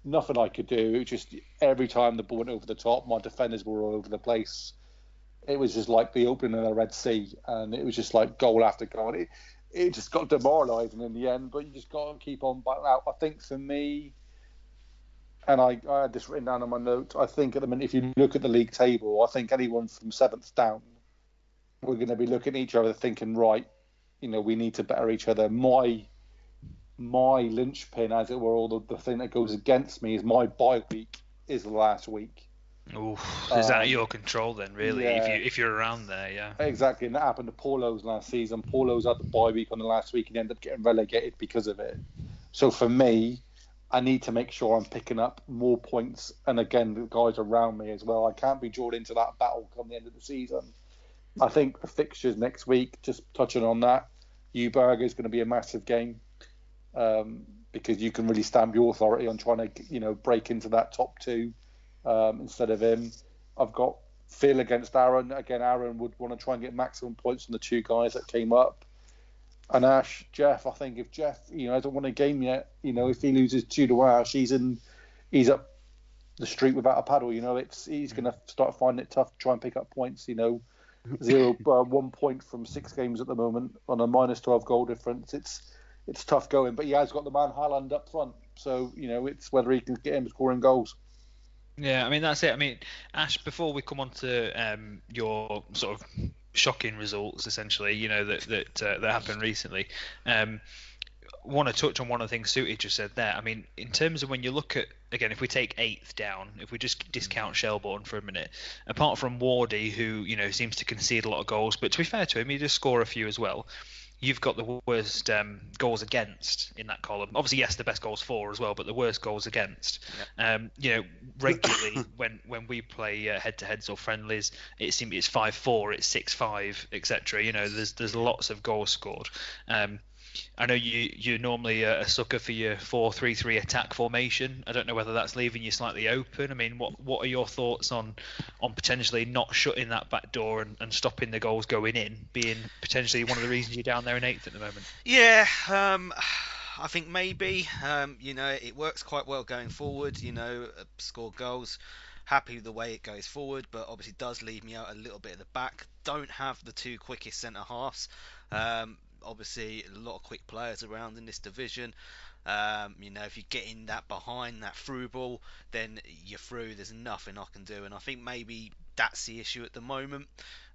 nothing I could do. It just every time the ball went over the top, my defenders were all over the place. It was just like the opening of the Red Sea, and it was just like goal after goal. It, it just got demoralising in the end. But you just got to keep on battling out. I think for me, and I, I had this written down on my notes. I think at the minute, if you look at the league table, I think anyone from seventh down, we're going to be looking at each other thinking, right, you know, we need to better each other. My my linchpin, as it were, or the, the thing that goes against me is my bye week is the last week. Oof, is that um, your control then, really? yeah. If you if you're around there, yeah. Exactly, and that happened to Paulo's last season. Paulo's had the bye week on the last week and ended up getting relegated because of it. So for me, I need to make sure I'm picking up more points, and again, the guys around me as well. I can't be drawn into that battle come the end of the season. I think the fixtures next week, just touching on that, Uberg is going to be a massive game um, because you can really stamp your authority on trying to, you know, break into that top two um, instead of him. I've got Phil against Aaron. Again, Aaron would want to try and get maximum points from the two guys that came up. And Ash, Jeff, I think if Jeff, you know, hasn't won a game yet, you know, if he loses two to Ash, he's in, he's up the street without a paddle. You know, it's he's going to start finding it tough to try and pick up points. You know, zero, [LAUGHS] uh, one point from six games at the moment on a minus twelve goal difference. It's it's tough going, but he has got the man Haaland up front, so you know it's whether he can get him scoring goals. Yeah, I mean that's it. I mean, Ash, before we come on to um, your sort of shocking results, essentially, you know that that uh, that happened recently. Um, want to touch on one of the things Suited just said there. I mean, in terms of when you look at again, if we take eighth down, if we just discount Shelbourne for a minute, apart from Wardy, who you know seems to concede a lot of goals, but to be fair to him, he does score a few as well. You've got the worst um, goals against in that column. Obviously, yes, the best goals for as well, but the worst goals against. Um, you know, regularly [COUGHS] when when we play uh, head-to-heads or friendlies, it seems it's five-four, it's six-five, etc. You know, there's there's lots of goals scored. Um, I know you you're normally a, sucker for your four three three attack formation. I don't know whether that's leaving you slightly open. I mean, what what are your thoughts on on potentially not shutting that back door and, and stopping the goals going in, being potentially one of the reasons you're down there in eighth at the moment? Yeah, um, I think maybe. Um, you know, it works quite well going forward. You know, uh, score goals. Happy with the way it goes forward, but obviously does leave me out a little bit at the back. Don't have the two quickest centre halves. Um, obviously, a lot of quick players around in this division. Um, you know, if you get in that behind that through ball, then you're through. There's nothing I can do, and I think maybe that's the issue at the moment.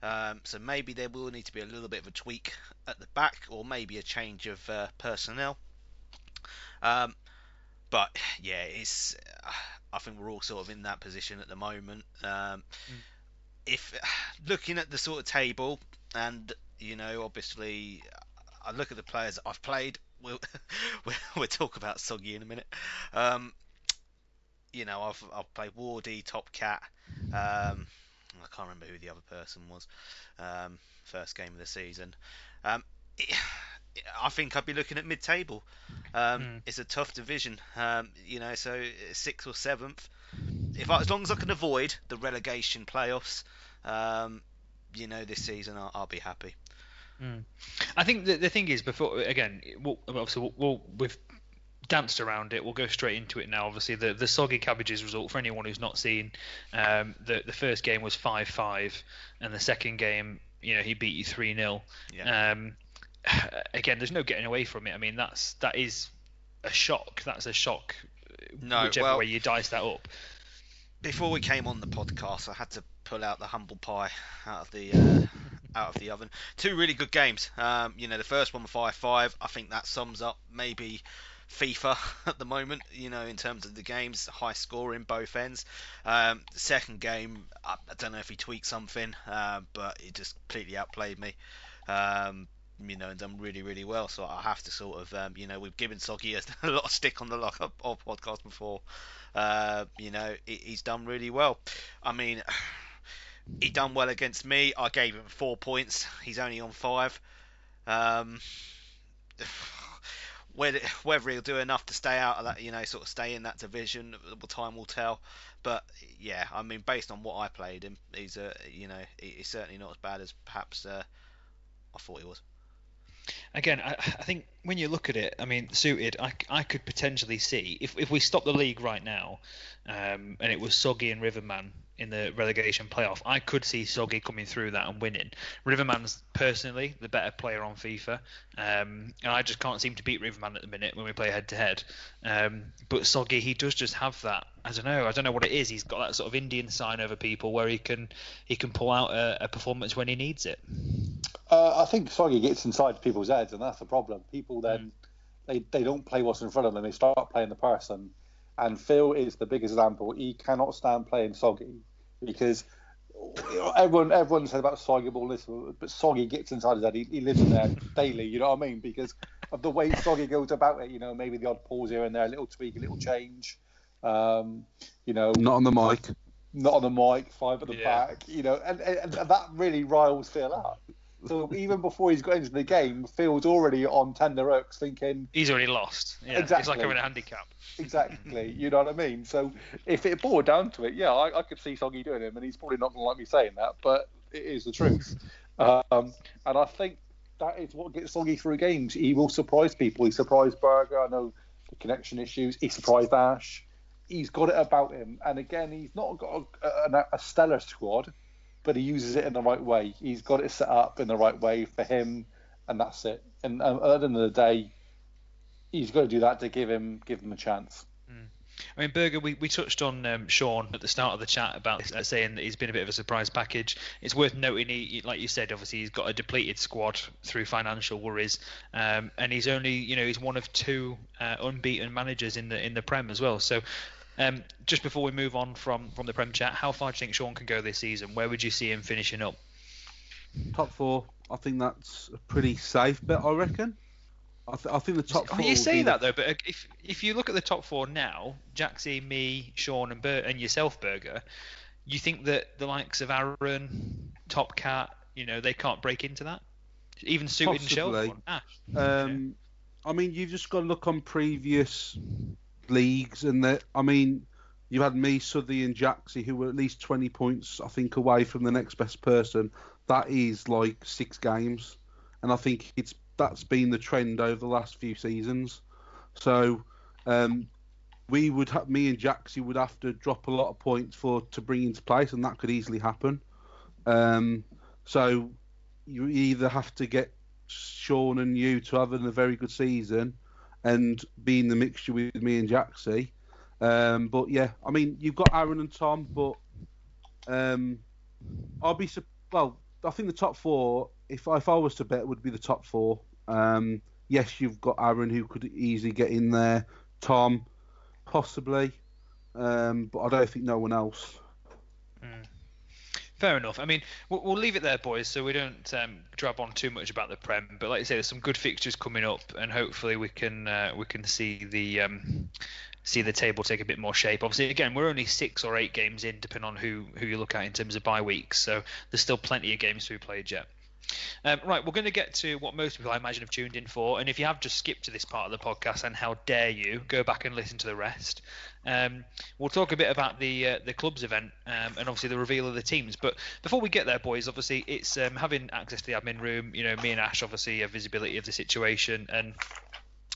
Um, so maybe there will need to be a little bit of a tweak at the back, or maybe a change of uh, personnel. Um, but yeah, it's. I think we're all sort of in that position at the moment. Um, mm. If [SIGHS] looking at the sort of table, and you know, obviously, I look at the players I've played. [LAUGHS] We'll we'll, talk about Soggy in a minute. Um, you know, I've I've played Wardy, Top Cat. Um, I can't remember who the other person was. Um, first game of the season. Um, it, I think I'd be looking at mid-table. Um, mm. It's a tough division, um, you know. So sixth or seventh. If I, as long as I can avoid the relegation playoffs, um, you know, this season I'll, I'll be happy. Mm. I think the, the thing is, before again, we'll, obviously we'll, we'll, we've danced around it. We'll go straight into it now. Obviously, the the soggy cabbages result for anyone who's not seen, um, the the first game was five five, and the second game, you know, he beat you three 0 yeah. um, [SIGHS] Again, there's no getting away from it. I mean, that's that is a shock. That's a shock. No, whichever well, way you dice that up. Before we came on the podcast, I had to pull out the humble pie out of the uh, out of the oven. Two really good games. Um, you know, the first one, 5 5, I think that sums up maybe FIFA [LAUGHS] at the moment. You know, in terms of the games, high score in both ends. Um, second game, I, I, don't know if he tweaked something, uh, but he just completely outplayed me. Um, you know, and done really, really well. So I have to sort of, um, you know, we've given Soggy a, [LAUGHS] a lot of stick on the lock up podcast before. Uh, you know, he's done really well. I mean, he done well against me. I gave him four points. He's only on five. Um, [SIGHS] whether whether he'll do enough to stay out of that, you know, sort of stay in that division, time will tell. But yeah, I mean, based on what I played him, he's a, you know, he's certainly not as bad as perhaps uh, I thought he was again, I, I, think when you look at it, I mean, suited, I, I could potentially see if, if we stop the league right now, um, and it was Soggy and Riverman in the relegation playoff, I could see Soggy coming through that and winning. Riverman's personally the better player on FIFA, um, and I just can't seem to beat Riverman at the minute when we play head to head. But Soggy, he does just have that. I don't know. I don't know what it is. He's got that sort of Indian sign over people where he can he can pull out a, a performance when he needs it. Uh, I think Soggy gets inside people's heads, and that's the problem. People then mm. they, they don't play what's in front of them; they start playing the person. And Phil is the big example. He cannot stand playing Soggy because you know, everyone everyone said about Soggy all this, but Soggy gets inside his head. He, he lives in there [LAUGHS] daily. You know what I mean? Because of the way Soggy goes about it. You know, maybe the odd pause here and there, a little tweak, a little change. Um, you know, Not on the mic. not on the mic, five at the Yeah. back. You know, and, and, and that really riles Phil up. [LAUGHS] So even before he's got into the game, Phil's already on tender hooks, thinking He's already lost. Yeah, It's like having a handicap. exactly. [LAUGHS] you know what I mean? So if it boiled down to it, yeah, I, I could see Soggy doing him, and he's probably not going to like me saying that, but it is the truth. Um, and I think that is what gets Soggy through games. He will surprise people. He surprised Berger. I know the connection issues. He surprised Ash. He's got it about him. And again, he's not got a, a, a stellar squad, but he uses it in the right way. He's got it set up in the right way for him, and that's it. And um, at the end of the day, he's got to do that to give him give him a chance. I mean, Berger, we, we touched on um, Sean at the start of the chat about uh, saying that he's been a bit of a surprise package. It's worth noting, he- like you said, obviously he's got a depleted squad through financial worries, um, and he's only, you know, he's one of two uh, unbeaten managers in the in the Prem as well. So, um, just before we move on from from the Prem chat, how far do you think Sean can go this season? Where would you see him finishing up? Top four. I think that's a pretty safe bet. I reckon. I, th- I think the top Oh, four. you say that the- though, but uh, if if you look at the top four now, Jaxie, me, Sean, and Bert, and yourself, Berger, you think that the likes of Aaron, Top Cat, you know, they can't break into that? Even suited and shelf. Ash. Um, I mean, you've just got to look on previous leagues, and that I mean, you had me, Southey, and Jaxie, who were at least 20 points, I think, away from the next best person. That is like six games, and I think it's that's been the trend over the last few seasons. So, um, we would have me and Jaxie would have to drop a lot of points for to bring into place, and that could easily happen. Um, so you either have to get Sean and you to having a very good season and be in the mixture with me and Jaxie. Um, but yeah, I mean, you've got Aaron and Tom, but um, I'll be well. I think the top four, if I, if I was to bet, would be the top four. Um, yes, you've got Aaron who could easily get in there. Tom, possibly, um, but I don't think no one else. Fair enough. I mean, we'll, we'll leave it there, boys, so we don't um, drab on too much about the Prem. But like I say, there's some good fixtures coming up, and hopefully we can uh, we can see the um, see the table take a bit more shape. Obviously, again, we're only six or eight games in, depending on who who you look at in terms of bye weeks. So there's still plenty of games to be played yet. Um, right, we're going to get to what most people, I imagine, have tuned in for. And if you have just skipped to this part of the podcast, and how dare you, go back and listen to the rest. Um, we'll talk a bit about the uh, the clubs event um, and obviously the reveal of the teams. But before we get there, boys, obviously it's um, having access to the admin room. You know, me and Ash obviously have visibility of the situation, and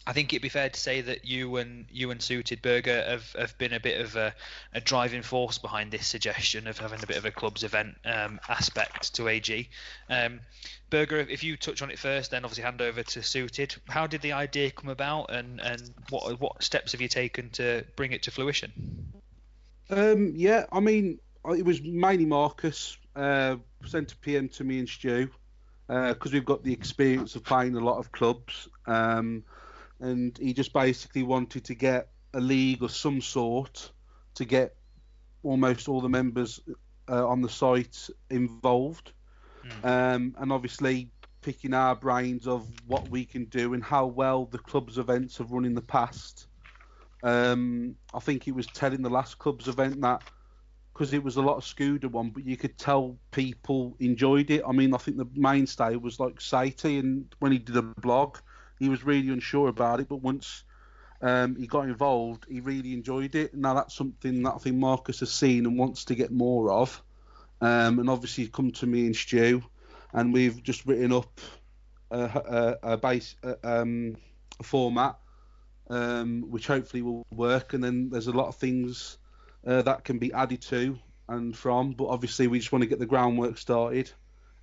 I think it'd be fair to say that you and you and Suited Berger have, have been a bit of a, a driving force behind this suggestion of having a bit of a clubs event um, aspect to AG. Um, Berger, if you touch on it first, then obviously hand over to Suited. How did the idea come about, and, and what what steps have you taken to bring it to fruition? Um, yeah, I mean, uh, it was mainly Marcus uh, sent a PM to me and Stu because we've got the experience of playing a lot of clubs, um, and he just basically wanted to get a league of some sort to get almost all the members uh, on the site involved, um, and obviously picking our brains of what we can do and how well the club's events have run in the past. Um, I think he was telling the last club's event that because it was a lot of Scooter one, but you could tell people enjoyed it. I mean, I think the mainstay was like Satie, and when he did a blog, he was really unsure about it, but once um, he got involved, he really enjoyed it. Now that's something that I think Marcus has seen and wants to get more of. Um, and obviously, he's come to me and Stu, and we've just written up a, a, a base a, um, format um, which hopefully will work. And then there's a lot of things uh, that can be added to and from. But obviously, we just want to get the groundwork started,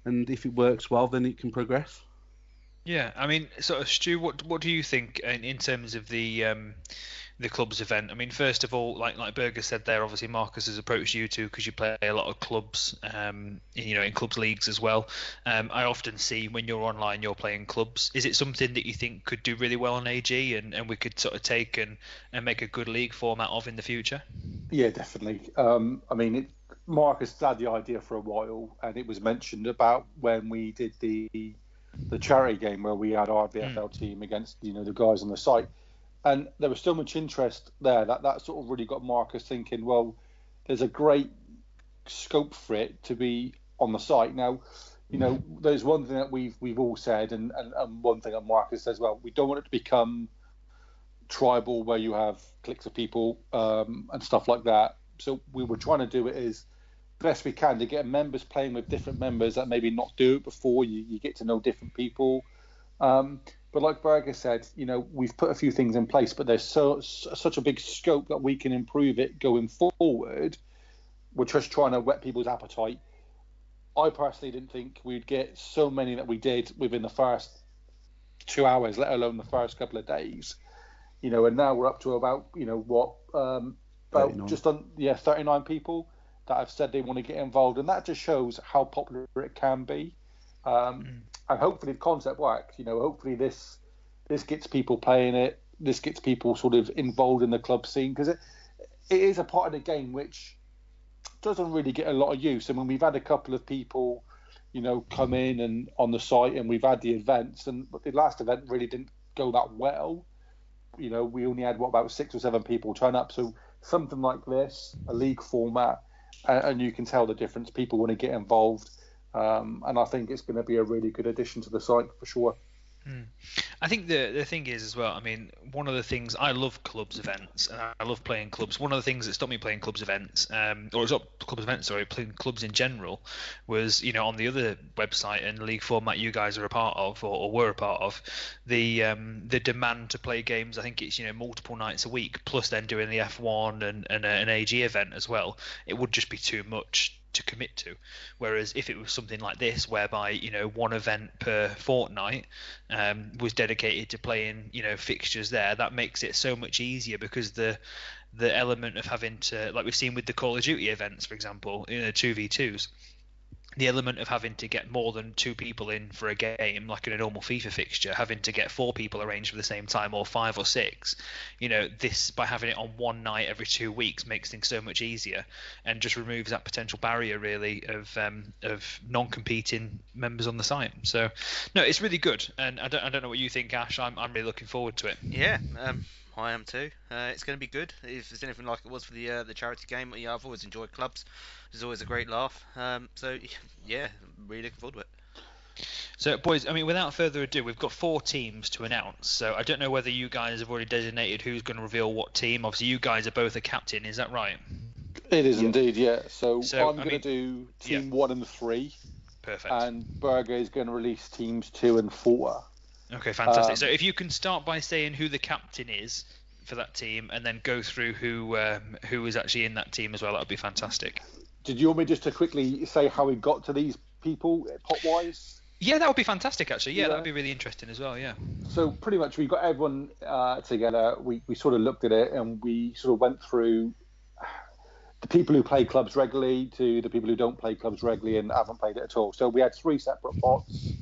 and if it works well, then it can progress. Yeah, I mean, sort of, Stu, what what do you think in, in terms of the um, the club's event? I mean, first of all, like like Berger said there, obviously Marcus has approached you too because you play a lot of clubs, um, you know, in clubs leagues as well. Um, I often see when you're online, you're playing clubs. Is it something that you think could do really well on AG, and, and we could sort of take and, and make a good league format of in the future? Yeah, definitely. Um, I mean, it, Marcus had the idea for a while, and it was mentioned about when we did the the charity game where we had our VFL mm. team against you know the guys on the site, and there was so much interest there that that sort of really got Marcus thinking. Well, there's a great scope for it to be on the site now. You know, there's one thing that we've we've all said, and, and, and one thing that Marcus says, well, we don't want it to become tribal where you have cliques of people um, and stuff like that. So we were trying to do it is best we can to get members playing with different members that maybe not do it before. You, you get to know different people. Um, but like Berger said, you know, we've put a few things in place, but there's so such a big scope that we can improve it going forward. We're just trying to whet people's appetite. I personally didn't think we'd get so many that we did within the first two hours, let alone the first couple of days. You know, and now we're up to about, you know, what, um, about 39. just on, yeah, 39 people that have said they want to get involved, and that just shows how popular it can be. Um, mm. And hopefully the concept works. You know, hopefully this this gets people playing it. This gets people sort of involved in the club scene because it it is a part of the game which doesn't really get a lot of use. I mean, we've had a couple of people, you know, come in and on the site, and we've had the events, and the last event really didn't go that well. You know, we only had what about six or seven people turn up. So something like this, a league format, and, and you can tell the difference. People want to get involved, um, and I think it's going to be a really good addition to the site for sure. Hmm. I think the the thing is as well. I mean, one of the things I love clubs events, and I love playing clubs. One of the things that stopped me playing clubs events, um, or it's not clubs events, sorry, playing clubs in general, was you know on the other website and league format you guys are a part of or, or were a part of, the um, the demand to play games. I think it's you know multiple nights a week, plus then doing the F1 and, and an AG event as well. It would just be too much to commit to. Whereas if it was something like this, whereby you know one event per fortnight um, was dedicated to playing you know fixtures there, that makes it so much easier because the the element of having to like we've seen with the Call of Duty events, for example, you know two v twos the element of having to get more than two people in for a game, like in a normal FIFA fixture, having to get four people arranged for the same time or five or six, you know, this by having it on one night every two weeks makes things so much easier and just removes that potential barrier really of um, of non-competing members on the site. So, no, it's really good, and I don't, I don't know what you think, Ash. I'm, I'm really looking forward to it. Yeah. Um... I am too. Uh, it's going to be good. If there's anything like it was for the uh, the charity game, yeah, I've always enjoyed clubs. It's always a great laugh. Um, so [LAUGHS] yeah, really looking forward to it. So, boys, I mean, without further ado, we've got four teams to announce. So, I don't know whether you guys have already designated who's going to reveal what team. Obviously, you guys are both a captain. Is that right? It is yeah. indeed, yeah. So, so I'm going to do team yeah. one and three. Perfect. And Berger is going to release teams two and four. Okay, fantastic. Um, so, if you can start by saying who the captain is for that team, and then go through who um, who is actually in that team as well, that would be fantastic. Did you want me just to quickly say how we got to these people, pot wise? Yeah, that would be fantastic actually. Yeah, yeah, that would be really interesting as well. Yeah. So pretty much we got everyone uh, together. We we sort of looked at it and we sort of went through the people who play clubs regularly to the people who don't play clubs regularly and haven't played it at all. So we had three separate pots.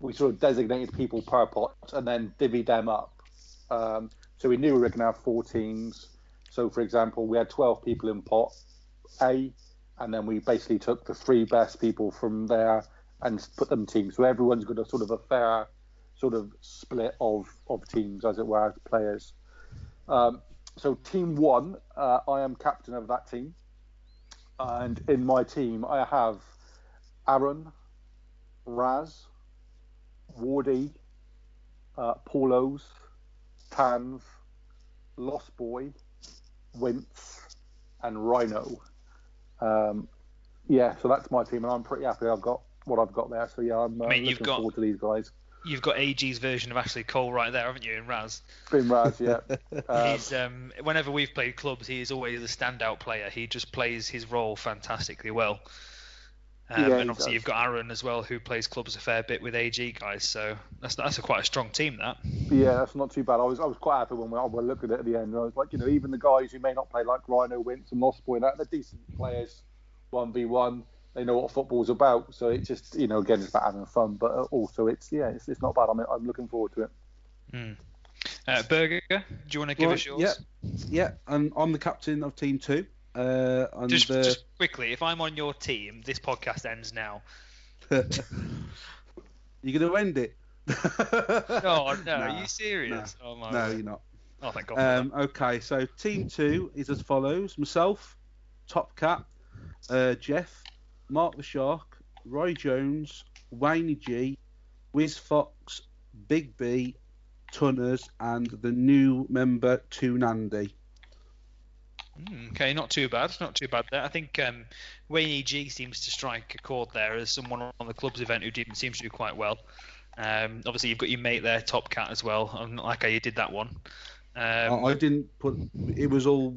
We sort of designated people per pot and then divvied them up. Um, so we knew we were going to have four teams. So for example, we had 12 people in pot A and then we basically took the three best people from there and put them teams. So everyone's got a sort of a fair sort of split of, of teams, as it were, players. Um, so team one, uh, I am captain of that team, and in my team I have Aaron, Raz, Wardy, uh, Paulos, Tans, Lost Boy, Wince, and Rhino. Um, yeah, so that's my team, and I'm pretty happy I've got what I've got there. So yeah, I'm uh, I mean, looking got, forward to these guys. You've got AG's version of Ashley Cole right there, haven't you, in Raz? In Raz, yeah. [LAUGHS] Um, He's um, whenever we've played clubs, he is always the standout player. He just plays his role fantastically well. Um, yeah, and obviously you've got Aaron as well, who plays clubs a fair bit with AG guys. So that's that's a quite a strong team. That. Yeah, that's not too bad. I was I was quite happy when we, we looked at it at the end. I was like, you know, even the guys who may not play like Rhino, Wince, and Lost Boy, they're decent players. One v one, they know what football's about. So it's just you know again it's about having fun, but also it's yeah it's, it's not bad. I'm I'm looking forward to it. Mm. Uh, Berger, do you want to give right, us yours? Yeah, yeah, and I'm the captain of Team Two. Uh, and, Just, uh, just quickly, if I'm on your team, this podcast ends now. [LAUGHS] You're going to end it? No, [LAUGHS] Nah, are you serious? Oh my. No, you're not. Oh thank God. Um, okay, so team two is as follows: myself, Top Cat, uh, Jeff, Mark the Shark, Rye Jones, Wayne G, Wiz Fox, Big B, Tunners, and the new member Tunandi. Mm, okay, not too bad. Not too bad there. I think um, Wayne E. G seems to strike a chord there as someone on the club's event who didn't seem to do quite well. Um, obviously, you've got your mate there, Top Cat, as well. I'm not like how you did that one. I, Um, I didn't put. It was all.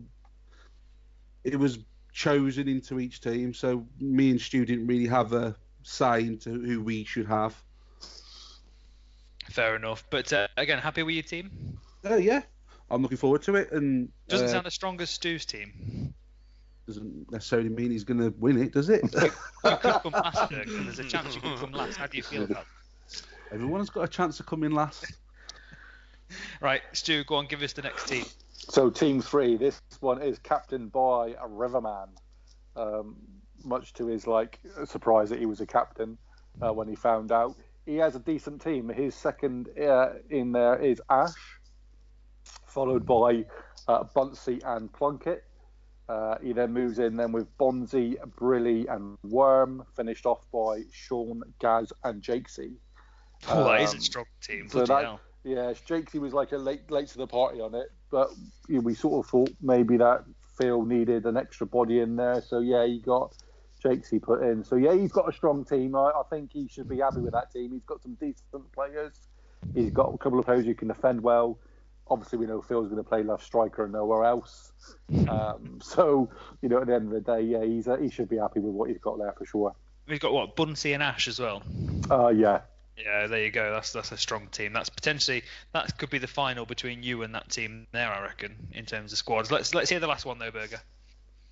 It was chosen into each team, so me and Stu didn't really have a say into who we should have. fair enough. But uh, again, happy with your team? Uh, yeah, I'm looking forward to it, and Doesn't uh, sound as strong as Stu's team. doesn't necessarily mean he's going to win it, does it? [LAUGHS] You could come last, Jurgen. There's a chance you could come last. How do you feel about it? Everyone's got a chance to come in last. [LAUGHS] Right, Stu, go on, give us the next team. So team three, this one is captained by a Riverman. Um, much to his like surprise that he was a captain uh, when he found out. He has a decent team. His second uh, in there is Ash, followed by uh, Bunsey and Plunkett. Uh, he then moves in then with Bonzi, Brilly, and Worm, finished off by Sean, Gaz, and Jakesy. [LAUGHS] Oh, that is a Um, strong team. so that- hell. Yeah, Jakesy was like a late late to the party on it, but you know, we sort of thought maybe that Phil needed an extra body in there. So yeah, he got Jakesy put in. So yeah, he's got a strong team. I, I think he should be happy with that team. He's got some decent players. He's got a couple of players who can defend well. Obviously, we know Phil's going to play left striker and nowhere else. [LAUGHS] Um, so you know, at the end of the day, yeah, he's uh, he should be happy with what he's got there for sure. We've got what Bunsey and Ash as well. Uh, yeah, Yeah, there you go. That's that's a strong team. That's potentially that could be the final between you and that team there, I reckon, in terms of squads. Let's let's hear the last one though, Berger.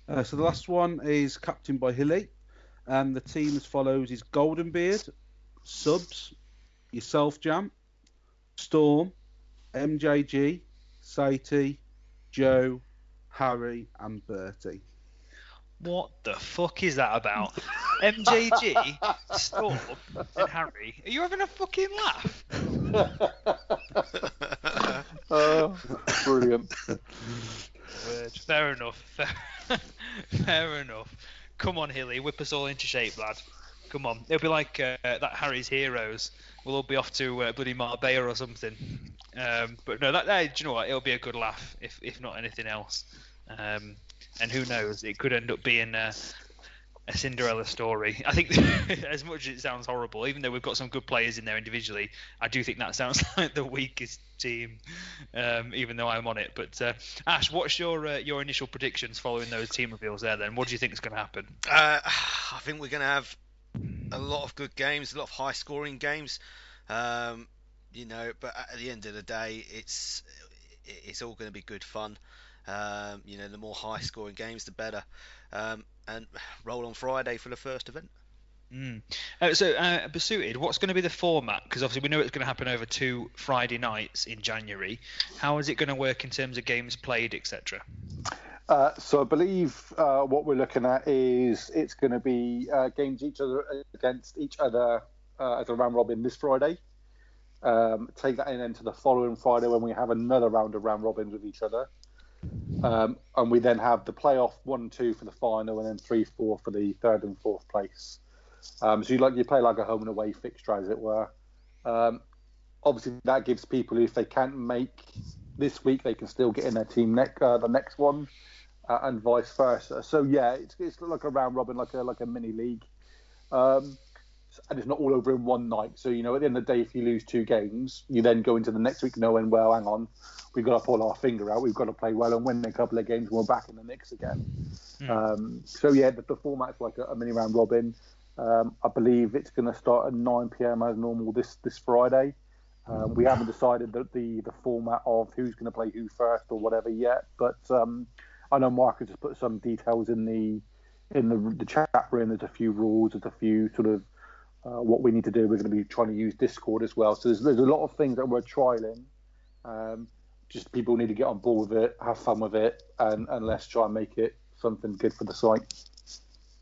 Uh, so the last one is captained by Hilly, and the team as follows: is Golden Beard, Subs, yourself, Jam, Storm, MJG, Satie, Joe, Harry, and Bertie. What the fuck is that about? [LAUGHS] MJG, Storm, and Harry. Are you having a fucking laugh? uh, [LAUGHS] brilliant. Word. Fair enough. [LAUGHS] Fair, fair enough. Come on, Hilly, whip us all into shape, lad. Come on. It'll be like uh, that Harry's Heroes. We'll all be off to uh, bloody Marbella or something. Um, but no, that, that do you know what? It'll be a good laugh, if if not anything else. Um, and who knows? It could end up being a, a Cinderella story. I think, [LAUGHS] as much as it sounds horrible, even though we've got some good players in there individually, I do think that sounds [LAUGHS] like the weakest team, um, even though I'm on it. But uh, Ash, what's your uh, your initial predictions following those team reveals there? Then, what do you think is going to happen? Uh, [SIGHS] I think we're going to have a lot of good games, a lot of high scoring games. Um, you know, but at the end of the day, it's it's all going to be good fun. Um, you know, the more high scoring games, the better. Um, and roll on Friday for the first event. Mm. Uh, so, uh, Basuited, what's going to be the format? Because obviously we know it's going to happen over two Friday nights in January. How is it going to work in terms of games played, etc.? Uh, so I believe uh, what we're looking at is it's going to be uh, games each other against each other uh, as a round robin this Friday. Um, take that in into the following Friday when we have another round of round robins with each other. Um, and we then have the playoff one two for the final, and then three, four for the third and fourth place. Um, so you like you play like a home and away fixture, as it were. Um, obviously, that gives people if they can't make this week, they can still get in their team next uh, the next one, uh, and vice versa. So yeah, it's, it's like a round robin, like a like a mini league, um, and it's not all over in one night. So you know, at the end of the day, if you lose two games, you then go into the next week knowing, well, hang on, we've got to pull our finger out, we've got to play well and win a couple of games, and we're back in the mix again. Hmm. Um, so yeah, the, the format's like a, a mini round robin. Um, I believe it's going to start at 9 p.m. as normal this this Friday. Um, we haven't decided the, the, the format of who's going to play who first or whatever yet, but um, I know Mark has just put some details in the in the, the chat room. There's a few rules, there's a few sort of uh, what we need to do. We're going to be trying to use Discord as well. So there's, there's a lot of things that we're trialing. Um, just people need to get on board with it, have fun with it, and, and let's try and make it something good for the site.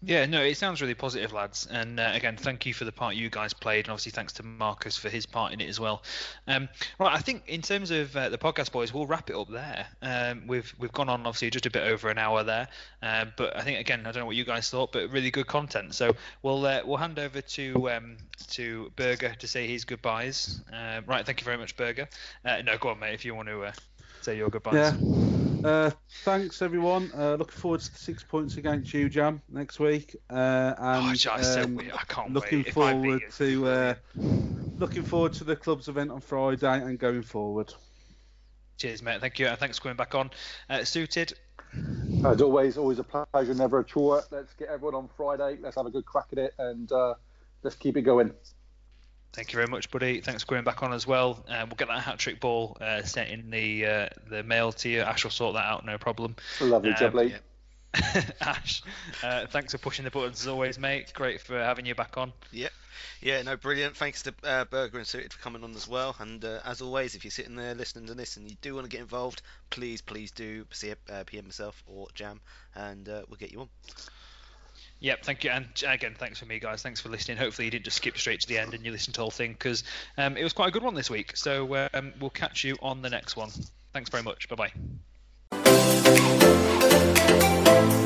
Yeah, no, it sounds really positive, lads. And uh, again, thank you for the part you guys played, and obviously thanks to Marcus for his part in it as well. Um, right, I think in terms of uh, the podcast, boys, we'll wrap it up there. Um, we've we've gone on obviously just a bit over an hour there, uh, but I think again, I don't know what you guys thought, but really good content. So we'll uh, we'll hand over to um, to Berger to say his goodbyes. Uh, right, thank you very much, Berger. Uh, no, go on, mate, if you want to say your goodbyes. Yeah. Uh, thanks everyone. Uh, looking forward to the six points against you, Jam, next week. Uh, and oh, I, um, I can't looking wait. forward to uh, looking forward to the club's event on Friday and going forward. Cheers, mate. Thank you. And thanks for coming back on. Uh, suited. As always, always a pleasure, never a chore. Let's get everyone on Friday. Let's have a good crack at it and uh, let's keep it going. Thank you very much, buddy. Thanks for going back on as well. Uh, we'll get that hat trick ball uh, sent in the uh, the mail to you. Ash will sort that out, no problem. Lovely um, job, Lee. Yeah. [LAUGHS] Ash, uh, thanks for pushing the buttons as always, mate. Great for having you back on. Yeah, yeah, no, brilliant. Thanks to uh, Berger and Suited for coming on as well. And uh, as always, if you're sitting there listening to this and you do want to get involved, please, please do see uh, PM myself or Jam, and we'll get you on. Yep, thank you. And again, thanks for me, guys. Thanks for listening. Hopefully, you didn't just skip straight to the end and you listened to the whole thing because um, it was quite a good one this week. So um, we'll catch you on the next one. Thanks very much. Bye bye.